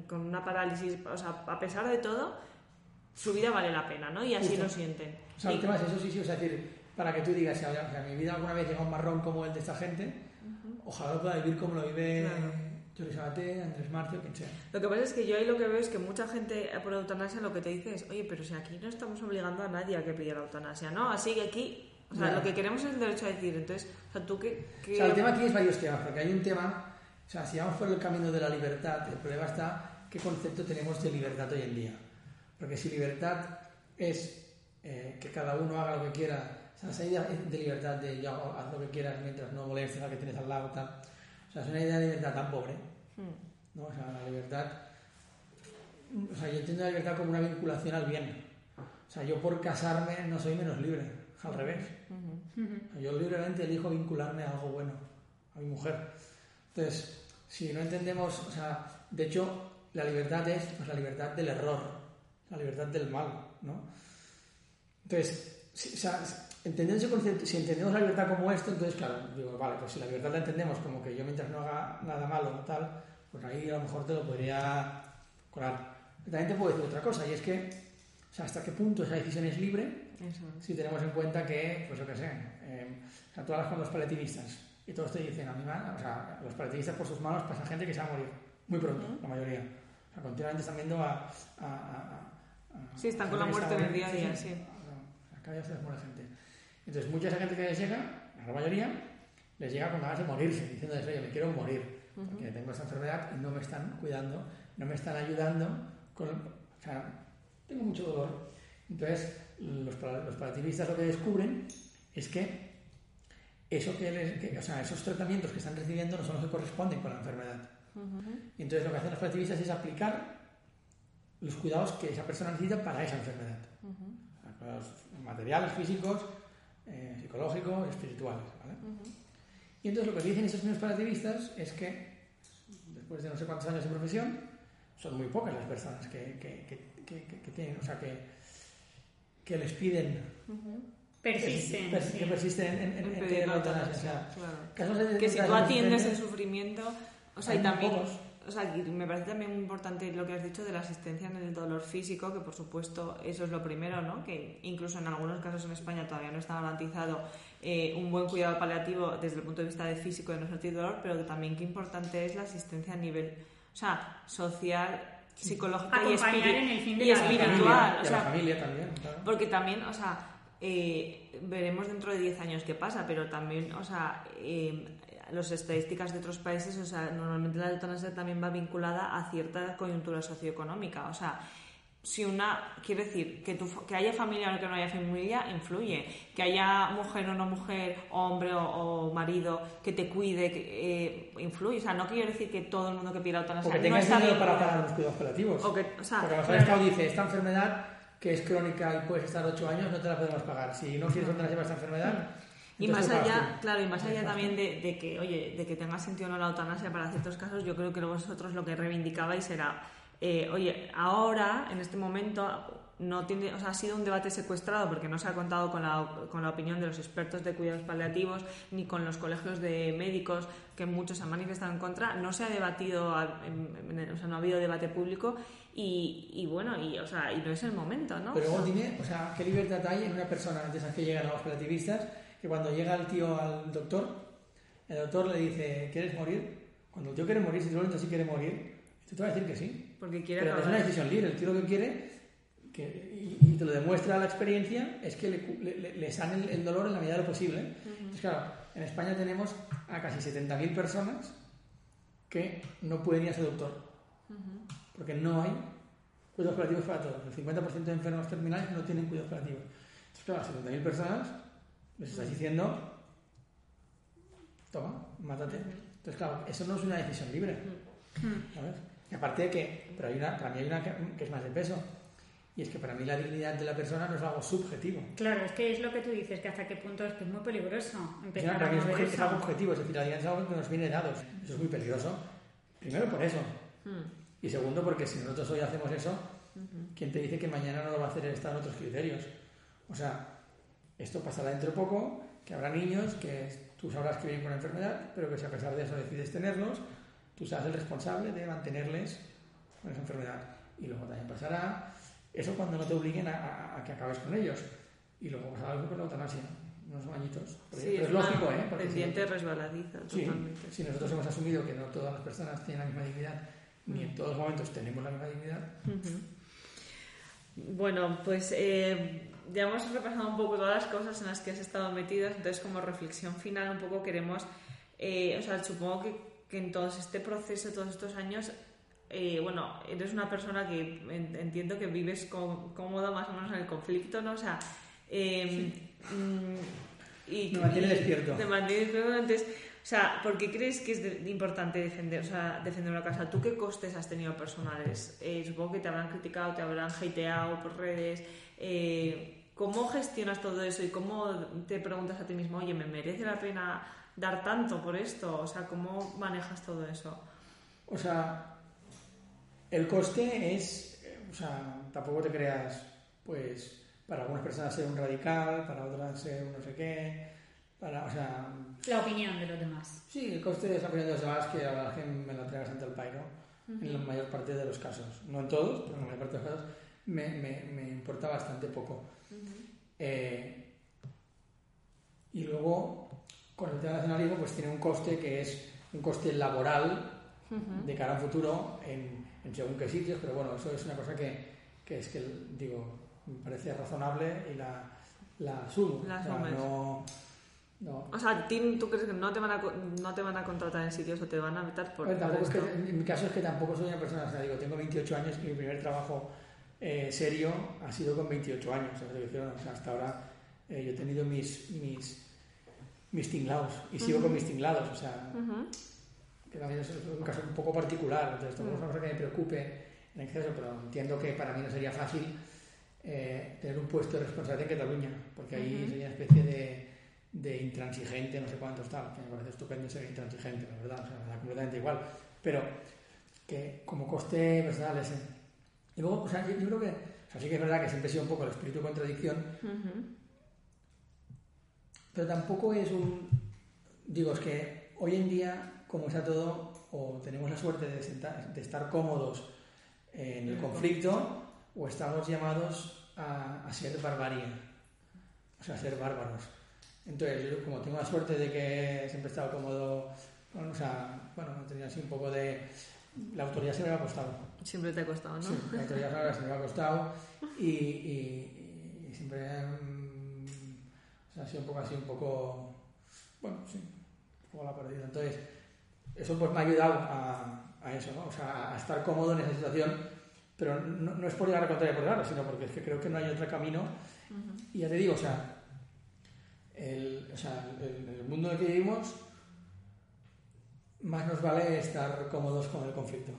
con una parálisis, o sea, a pesar de todo, su vida vale la pena, ¿no? Y así Justo. lo sienten. O sea, el Y- tema es eso, sí, sí, o sea, decir, para que tú digas, si a- mi vida alguna vez llega un marrón como el de esta gente, ojalá lo pueda vivir como lo vive Claro. Jordi Sabaté, Andrés Marcio, quien sea. Lo que pasa es que yo ahí lo que veo es que mucha gente por eutanasia lo que te dice es, oye, pero si aquí no estamos obligando a nadie a que pida la eutanasia, ¿no? Así que aquí, o sea, lo que queremos es el derecho a decir. Entonces, o sea, tú qué... O sea, el tema aquí es varios temas, porque hay un tema, o sea, si vamos por el camino de la libertad, el problema está qué concepto tenemos de libertad hoy en día. Porque si libertad es eh, que cada uno haga lo que quiera, o sea, esa idea de libertad de yo hago- haz lo que quieras mientras no molestes al que tienes al lado, tal, o sea, es una idea de libertad tan pobre, Hmm. ¿no? O sea, la libertad, o sea, yo entiendo la libertad como una vinculación al bien. O sea, yo por casarme no soy menos libre, al revés. Yo libremente elijo vincularme a algo bueno, a mi mujer. Entonces, si no entendemos, o sea, de hecho, la libertad es pues, la libertad del error, la libertad del mal, ¿no? Entonces, si, o sea, ese concepto, si entendemos la libertad como esto, entonces, claro, digo, vale, pues si la libertad la entendemos como que yo mientras no haga nada malo o tal, pues ahí a lo mejor te lo podría colar. Pero también te puedo decir otra cosa, y es que, o sea, hasta qué punto esa decisión es libre Eso es. si tenemos en cuenta que, pues yo qué sé, eh, o sea, tú hablas con los paleativistas y todos te dicen, a mí, me- o sea, los paleativistas por sus manos pasa gente que se va a morir, muy pronto, la mayoría. O sea, continuamente están viendo a... a- a- a- Sí, están con la muerte en el día a día, sí. Cada día se les muere gente. Entonces, mucha esa gente que les llega, la mayoría, les llega con ganas de morirse, diciéndoles, oye, me quiero morir, porque tengo esta enfermedad y no me están cuidando, no me están ayudando, con, o sea, tengo mucho dolor. Entonces, los, los palativistas lo que descubren es que, eso que, les- que- o sea, esos tratamientos que están recibiendo no son los que corresponden con la enfermedad. Y entonces lo que hacen los palativistas es aplicar los cuidados que esa persona necesita para esa enfermedad. O sea, cuidados materiales, físicos, eh, psicológicos, espirituales. ¿vale? Y entonces lo que dicen estos mismos palativistas es que después de no sé cuántos años de profesión, son muy pocas las personas que- que- que- que tienen, o sea, que, que les piden Persisten. pers- sí. que persisten en, en- en la la eutanasia. claro. de- que si tú atiendes el sufrimiento, o sea, y también, pocos. o sea, me parece también muy importante lo que has dicho de la asistencia en el dolor físico, que por supuesto eso es lo primero, ¿no? Que incluso en algunos casos en España todavía no está garantizado eh, un buen cuidado paliativo desde el punto de vista de físico de no sentir dolor, pero que también qué importante es la asistencia a nivel, o sea, social, psicológica y, en el fin de y la espiritual. familia, o y a sea, la familia también, claro. porque también, o sea, eh, veremos dentro de 10 años qué pasa, pero también, o sea, eh, las estadísticas de otros países, o sea, normalmente la eutanasia también va vinculada a cierta coyuntura socioeconómica. O sea, si una, quiere decir, que, tu, que haya familia o que no haya familia, influye. Que haya mujer o no mujer, hombre o, marido, que te cuide, que, eh, influye. O sea, no quiere decir que todo el mundo que pida eutanasia o que tengas dinero para pagar los cuidados paliativos. O que, o sea, Porque a lo mejor el Estado dice, esta enfermedad que es crónica y puedes estar ocho años, no te la podemos pagar. Si no quieres eutanasia para esta enfermedad... Y más allá, claro, y más allá también de, de, que, oye, de que tenga sentido o no la eutanasia para ciertos casos, yo creo que vosotros lo que reivindicabais era eh, oye, ahora, en este momento, no tiene, o sea, ha sido un debate secuestrado porque no se ha contado con la, con la opinión de los expertos de cuidados paliativos ni con los colegios de médicos que muchos han manifestado en contra. No se ha debatido, o sea, no ha habido debate público y, bueno, y, o sea, y no es el momento, ¿no? Pero luego dime, o sea, ¿qué libertad hay en una persona de esas que llegan a los paliativistas que cuando llega el tío al doctor, el doctor le dice, ¿quieres morir? Cuando el tío quiere morir, si tú sí quiere morir, tú te vas a decir que sí. Porque quiere Pero es una decisión libre. El tío lo que quiere, que, y, te lo demuestra la experiencia, es que le, le, sane el, dolor en la medida de lo posible. Entonces, claro, en España tenemos a casi 70.000 personas que no pueden ir a ser doctor. Porque no hay cuidados paliativos para todos. El 50% de enfermos terminales no tienen cuidados paliativos. Entonces, claro, a 70.000 personas les estás diciendo, toma, mátate. Entonces, claro, eso no es una decisión libre. ¿Sabes? Y aparte de que, pero hay una, para mí hay una que, es más de peso. Y es que para mí la dignidad de la persona no es algo subjetivo. Claro, es que es lo que tú dices, que hasta qué punto es que es muy peligroso empezar para mí es, algo objetivo, es decir, la dignidad es algo que nos viene dado. Eso es muy peligroso. Primero por eso. Hmm. Y segundo porque si nosotros hoy hacemos eso, ¿quién te dice que mañana no lo va a hacer estar en otros criterios? O sea, esto pasará dentro de poco, que habrá niños que tú sabrás que viven con enfermedad, pero que si a pesar de eso decides tenerlos, tú serás el responsable de mantenerles con esa enfermedad. Y luego también pasará eso cuando no te obliguen a, que acabes con ellos. Y luego pasará algo con la eutanasia, unos bañitos. Sí, es, lógico, ¿eh? pendiente resbaladiza, totalmente. si nosotros hemos asumido que no todas las personas tienen la misma dignidad, ni en mm. todos los momentos tenemos la misma dignidad. Bueno, pues eh, ya hemos repasado un poco todas las cosas en las que has estado metidas, entonces como reflexión final un poco queremos, eh, o sea, supongo que que en todo este proceso, todos estos años, eh, bueno, eres una persona que entiendo que vives cómoda más o menos en el conflicto, ¿no? O sea, eh, y, mantiene despierto. Te mantiene despierto. Entonces, o sea, ¿por qué crees que es importante defender, o sea, defender una casa? ¿Tú qué costes has tenido personales? Eh, supongo que te habrán criticado, te habrán hateado por redes. ¿Cómo gestionas todo eso y cómo te preguntas a ti mismo, oye, ¿me merece la pena dar tanto por esto? O sea, ¿cómo manejas todo eso? O sea, el coste es, o sea, tampoco te creas, pues, para algunas personas ser un radical, para otras ser un no sé qué, para, o sea... La opinión de los demás. Sí, el coste es la opinión de los demás que a la gente me la traigas ante el pairo, en la mayor parte de los casos. No en todos, pero en la mayor parte de los casos me, me, me importa bastante poco. eh, y luego, con el tema nacionalismo pues tiene un coste que es un coste laboral de cara a un futuro en, según qué sitios, pero bueno, eso es una cosa que, que es que, digo, me parece razonable y la, la asumo. o, sea, no, no. o sea, ¿tú crees que no te, van a, no te van a contratar en sitios o te van a meter por, En mi caso es que tampoco soy una persona, o sea, digo, tengo 28 años y mi primer trabajo eh, serio ha sido con 28 años. O sea, hasta ahora eh, yo he tenido mis, mis mis tinglados y sigo con mis tinglados, o sea, que también es un caso un poco particular, entonces no es una cosa que me preocupe en exceso, pero entiendo que para mí no sería fácil eh, tener un puesto de responsabilidad en Cataluña, porque ahí sería una especie de, de, intransigente, no sé cuánto está, que me parece estupendo ser intransigente, la verdad, o sea, me da completamente igual, pero que como coste personal ese. Y luego, o sea, yo, creo que, o sea, sí que es verdad que siempre he sido un poco el espíritu de contradicción, pero tampoco es un... Digo, es que hoy en día, como está todo, o tenemos la suerte de, de estar cómodos en el conflicto, o estamos llamados a, ser barbarie, o sea, a ser bárbaros. Entonces, yo como tengo la suerte de que siempre he estado cómodo, bueno, o sea, bueno, tenía así un poco de... La autoridad siempre me ha costado. Siempre te ha costado, ¿no? Sí, la autoridad siempre me ha costado y, y, y siempre o sea, ha sido un poco así, un poco. Bueno, sí. como la ha perdido. Entonces, eso pues me ha ayudado a, a eso, ¿no? O sea, a estar cómodo en esa situación, pero no, no es por llegar a contraria por nada, sino porque es que creo que no hay otro camino. Y ya te digo, o sea, el, o sea, el, el mundo en el que vivimos, más nos vale estar cómodos con el conflicto.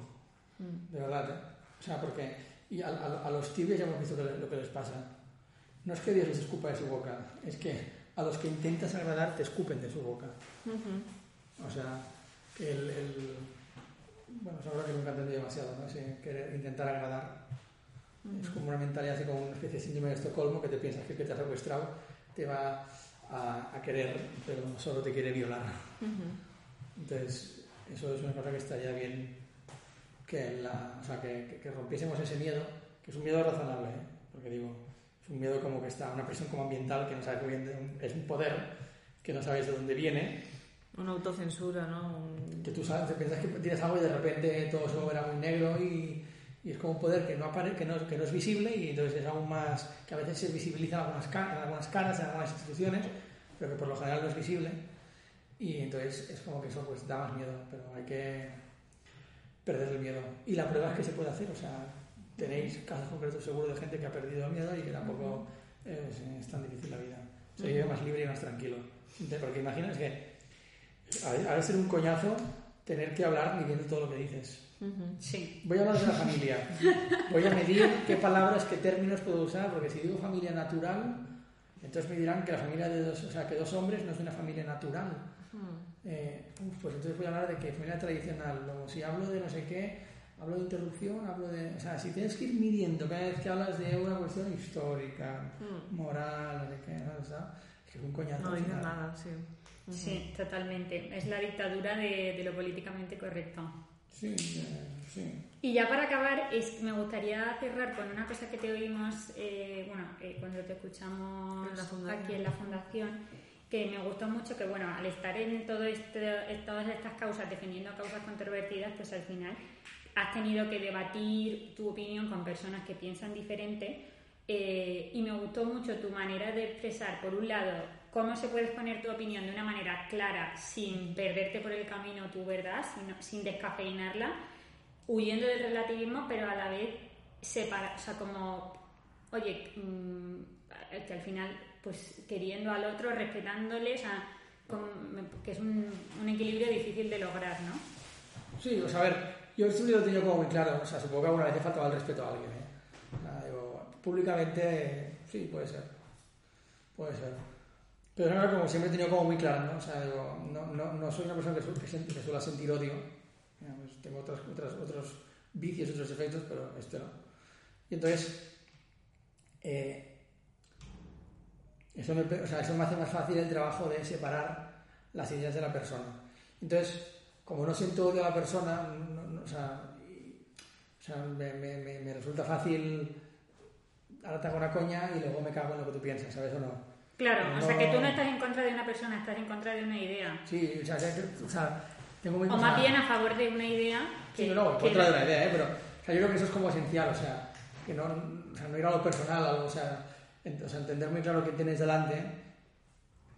De verdad, ¿eh? O sea, porque y a, a- a los tibios ya hemos visto que lo que les pasa. No es que Dios les escupa de su boca, es que a los que intentas agradar te escupen de su boca. O sea, el, el- bueno, es algo que nunca he entendido demasiado, ¿no? Querer intentar agradar. Es como una mentalidad, así como una especie de síndrome de Estocolmo, que te piensas que el que te ha secuestrado te va a, a querer, pero solo te quiere violar. Entonces, eso es una cosa que estaría bien que, la, o sea, que, que- que rompiésemos ese miedo, que es un miedo razonable, ¿eh? porque digo, es un miedo como que está, una presión como ambiental que no sabes muy bien, es un poder que no sabes de dónde viene, Una autocensura, ¿no? Un- que tú sabes, te piensas que tienes algo y de repente todo se volverá muy negro y, y es como un poder que no, apare, que, no, que no es visible y entonces es aún más, que a veces se visibiliza en algunas, ca- en algunas caras, en algunas instituciones, pero que por lo general no es visible y entonces es como que eso pues da más miedo, pero hay que perder el miedo. Y la prueba es que se puede hacer, o sea, tenéis casos concretos seguro de gente que ha perdido el miedo y que tampoco es, es tan difícil la vida. Se vive más libre y más tranquilo. Porque imaginas que ha de ser un coñazo tener que hablar midiendo todo lo que dices. Sí. Voy a hablar de la familia. Voy a medir qué palabras, qué términos puedo usar, porque si digo familia natural, entonces me dirán que la familia de dos, o sea, que dos hombres no es una familia natural. Eh, pues entonces voy a hablar de que familia tradicional. Luego, si hablo de no sé qué, hablo de interrupción, hablo de. O sea, si tienes que ir midiendo cada vez que hablas de una cuestión histórica, Mm. moral, sé qué, ¿no? O sea, es que es un coñazo. No dices nada, sí. Ujú. Sí, totalmente. Es la dictadura de, de lo políticamente correcto. Sí, eh, sí. Y ya para acabar, es, me gustaría cerrar con una cosa que te oímos, eh, bueno, eh, cuando te escuchamos En aquí en la fundación, que me gustó mucho que, bueno, al estar en, todo este, en todas estas causas, defendiendo causas controvertidas, pues al final has tenido que debatir tu opinión con personas que piensan diferente. eh, y me gustó mucho tu manera de expresar, por un lado, cómo se puede exponer tu opinión de una manera clara, sin perderte por el camino tu verdad, sino- sin descafeinarla, huyendo del relativismo, pero a la vez separa, o sea, como, oye, mm, que al final, pues queriendo al otro, respetándole, o sea, con- que es un, un equilibrio difícil de lograr, ¿no? Sí, sea, a ver, yo esto lo tenido como muy claro, o sea, supongo que alguna vez he faltado el respeto a alguien, ¿eh? Sea, digo, públicamente, sí, puede ser, puede ser. Pero algo como siempre he tenido como muy claro, ¿no? O sea, digo, no, no, no soy una persona que, su- que, sen- que suele sentir odio, digamos, tengo otras, otras, otros vicios, otros efectos, pero este no. Y entonces, eh, eso, me, o sea, eso me hace más fácil el trabajo de separar las ideas de la persona. Entonces, como no siento odio a la persona, no- no- o sea, y- o sea, me, me- me- me resulta fácil, ahora te hago una coña y luego me cago en lo que tú piensas, ¿sabes o no? Claro, o sea, No. que tú no estás en contra de una persona, estás en contra de una idea. Sí, o sea, que- o sea, tengo muy O más bien a favor de una idea que... Sí, no, no, en contra de la idea, ¿eh? Pero o sea, yo creo que eso es como esencial, o sea, que no, o sea, no ir a lo personal, o, sea, ent- o sea, entender muy claro quién tienes delante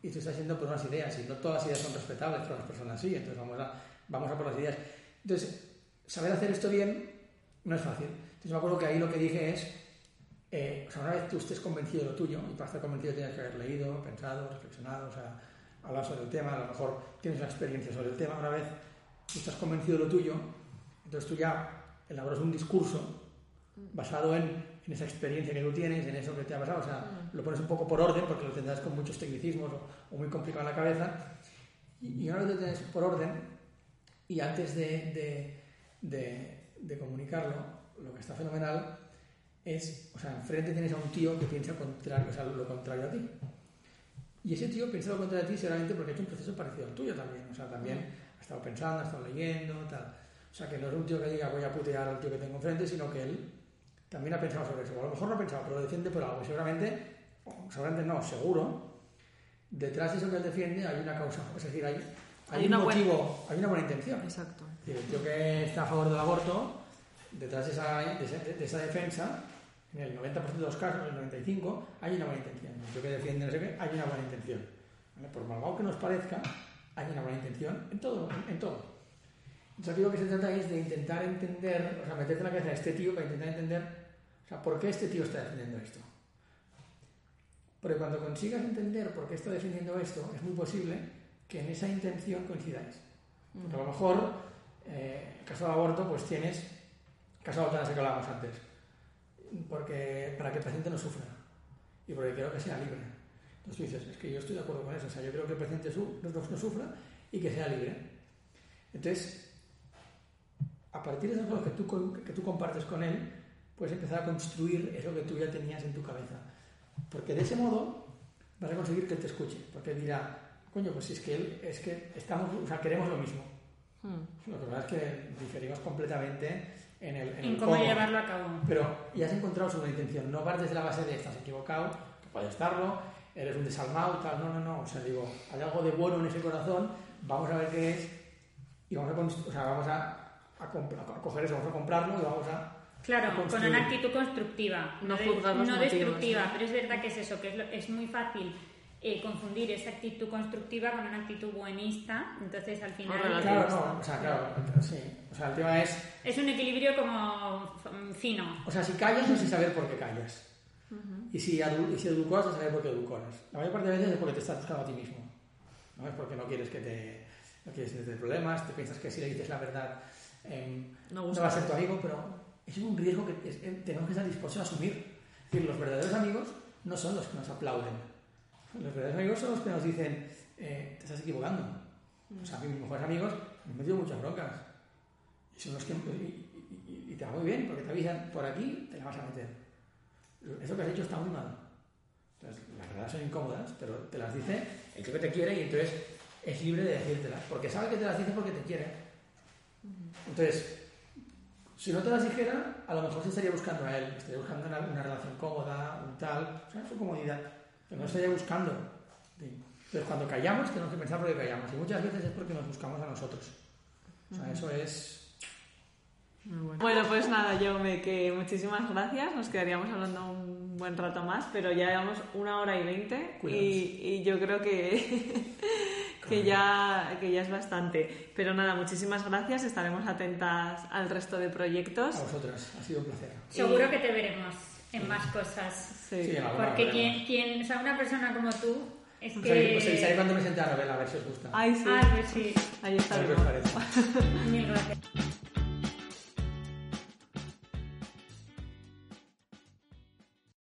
y tú estás yendo por unas ideas y no todas las ideas son respetables, todas las personas sí, entonces vamos a, vamos a por las ideas. Entonces, saber hacer esto bien no es fácil. Entonces me acuerdo que ahí lo que dije es, eh, o sea, una vez tú estés convencido de lo tuyo, y para estar convencido tienes que haber leído, pensado, reflexionado, o sea, hablar sobre el tema, a lo mejor tienes una experiencia sobre el tema, una vez tú estás convencido de lo tuyo, entonces tú ya elaboras un discurso basado en, en esa experiencia que tú tienes, en eso que te ha pasado, o sea, lo pones un poco por orden, porque lo tendrás con muchos tecnicismos o, o muy complicado en la cabeza, y, y una vez lo tienes por orden, y antes de, de, de- de comunicarlo, lo que está fenomenal es, o sea, enfrente tienes a un tío que piensa contrario, o sea, lo contrario a ti. Y ese tío piensa lo contrario a ti seguramente porque ha hecho un proceso parecido al tuyo también. O sea, también ha estado pensando, ha estado leyendo, tal. O sea, que no es un tío que diga voy a putear al tío que tengo enfrente, sino que él también ha pensado sobre eso. O a lo mejor no ha pensado, pero lo defiende por algo. Seguramente, o seguramente no, seguro, detrás de eso que él defiende hay una causa. Es decir, hay, hay, Hay un una buena- motivo, hay una buena intención. Exacto. El tío que está a favor del aborto, detrás de esa, de esa, de esa defensa, en el 90% de los casos, en el 95%, hay una buena intención. El tío que defiende no sé qué, hay una buena intención. ¿Vale? Por malvado que nos parezca, hay una buena intención en todo, en, todo. Entonces que se trata es de intentar entender, o sea, meterte en la cabeza de este tío para intentar entender, o sea, por qué este tío está defendiendo esto. Porque cuando consigas entender por qué está defendiendo esto, es muy posible que en esa intención coincidáis. Porque a lo mejor, eh, caso del aborto, pues tienes, caso de eutanasia que hablábamos antes, porque para que el paciente no sufra y porque quiero que sea libre. Entonces tú dices, es que yo estoy de acuerdo con eso, o sea, yo creo que el paciente no, sufra y que sea libre. Entonces, a partir de cosas que tú, que tú compartes con él, puedes empezar a construir eso que tú ya tenías en tu cabeza. Porque de ese modo vas a conseguir que él te escuche, porque dirá, coño, pues si es que él, es que estamos, o sea, queremos lo mismo. Hmm. Lo que pasa es que diferimos completamente en el, en, cómo, llevarlo a cabo. Pero ya has encontrado su intención, no partes de la base de estás equivocado, que puede estarlo, eres un desalmado, tal, no, no, no, o sea, digo, hay algo de bueno en ese corazón, vamos a ver qué es y vamos a, o sea, vamos a, a, a coger eso, vamos a comprarlo y vamos a Claro, con una actitud constructiva, no, no destructiva, pero es verdad que es eso, que es, es muy fácil eh, confundir esa actitud constructiva con una actitud buenista, entonces al final... Claro, no, o sea, claro, sí, o sea, el tema es... Es un equilibrio como fino. O sea, si callas es sin saber por qué callas. Y si, y si educas es saber por qué educas. La mayor parte de veces es porque te estás buscando a ti mismo. No es porque no quieres que te... No quieres tener problemas, te piensas que si le dices la verdad em, no, va a ser tu amigo, pero es un riesgo que tenemos que estar dispuestos a asumir. Es decir, los verdaderos amigos no son los que nos aplauden los verdaderos amigos son los que nos dicen, eh, te estás equivocando. O sea, mis mejores amigos me han metido muchas broncas. Y son los que. Y, te va muy bien, porque te avisan, por aquí te la vas a meter. Eso que has hecho está muy mal. Entonces, las verdades son incómodas, pero te las dice el que te quiere y entonces es libre de decírtelas. Porque sabe que te las dice porque te quiere. Entonces, si no te las dijera, a lo mejor se estaría buscando a él, estaría buscando una, una relación cómoda, un tal, o sea, su comodidad que no estaría buscando. Entonces, cuando callamos, tenemos que pensar por qué callamos. Y muchas veces es porque nos buscamos a nosotros. O sea, eso es. Bueno. pues nada, yo me que muchísimas gracias. Nos quedaríamos hablando un buen rato más, pero ya llevamos una hora y veinte y, y, yo creo que, [laughs] que, ya, que ya es bastante. Pero nada, muchísimas gracias. Estaremos atentas al resto de proyectos. A vosotras, ha sido un placer. Seguro que te veremos en más cosas. Sí. Porque quien, quien, o sea, una persona como tú es pues que... Pues avisaré cuando me siente a la novela, a ver si os gusta. Ay, sí. Ah, pues sí. Ahí está. A ver qué os parece. [laughs] Mil gracias.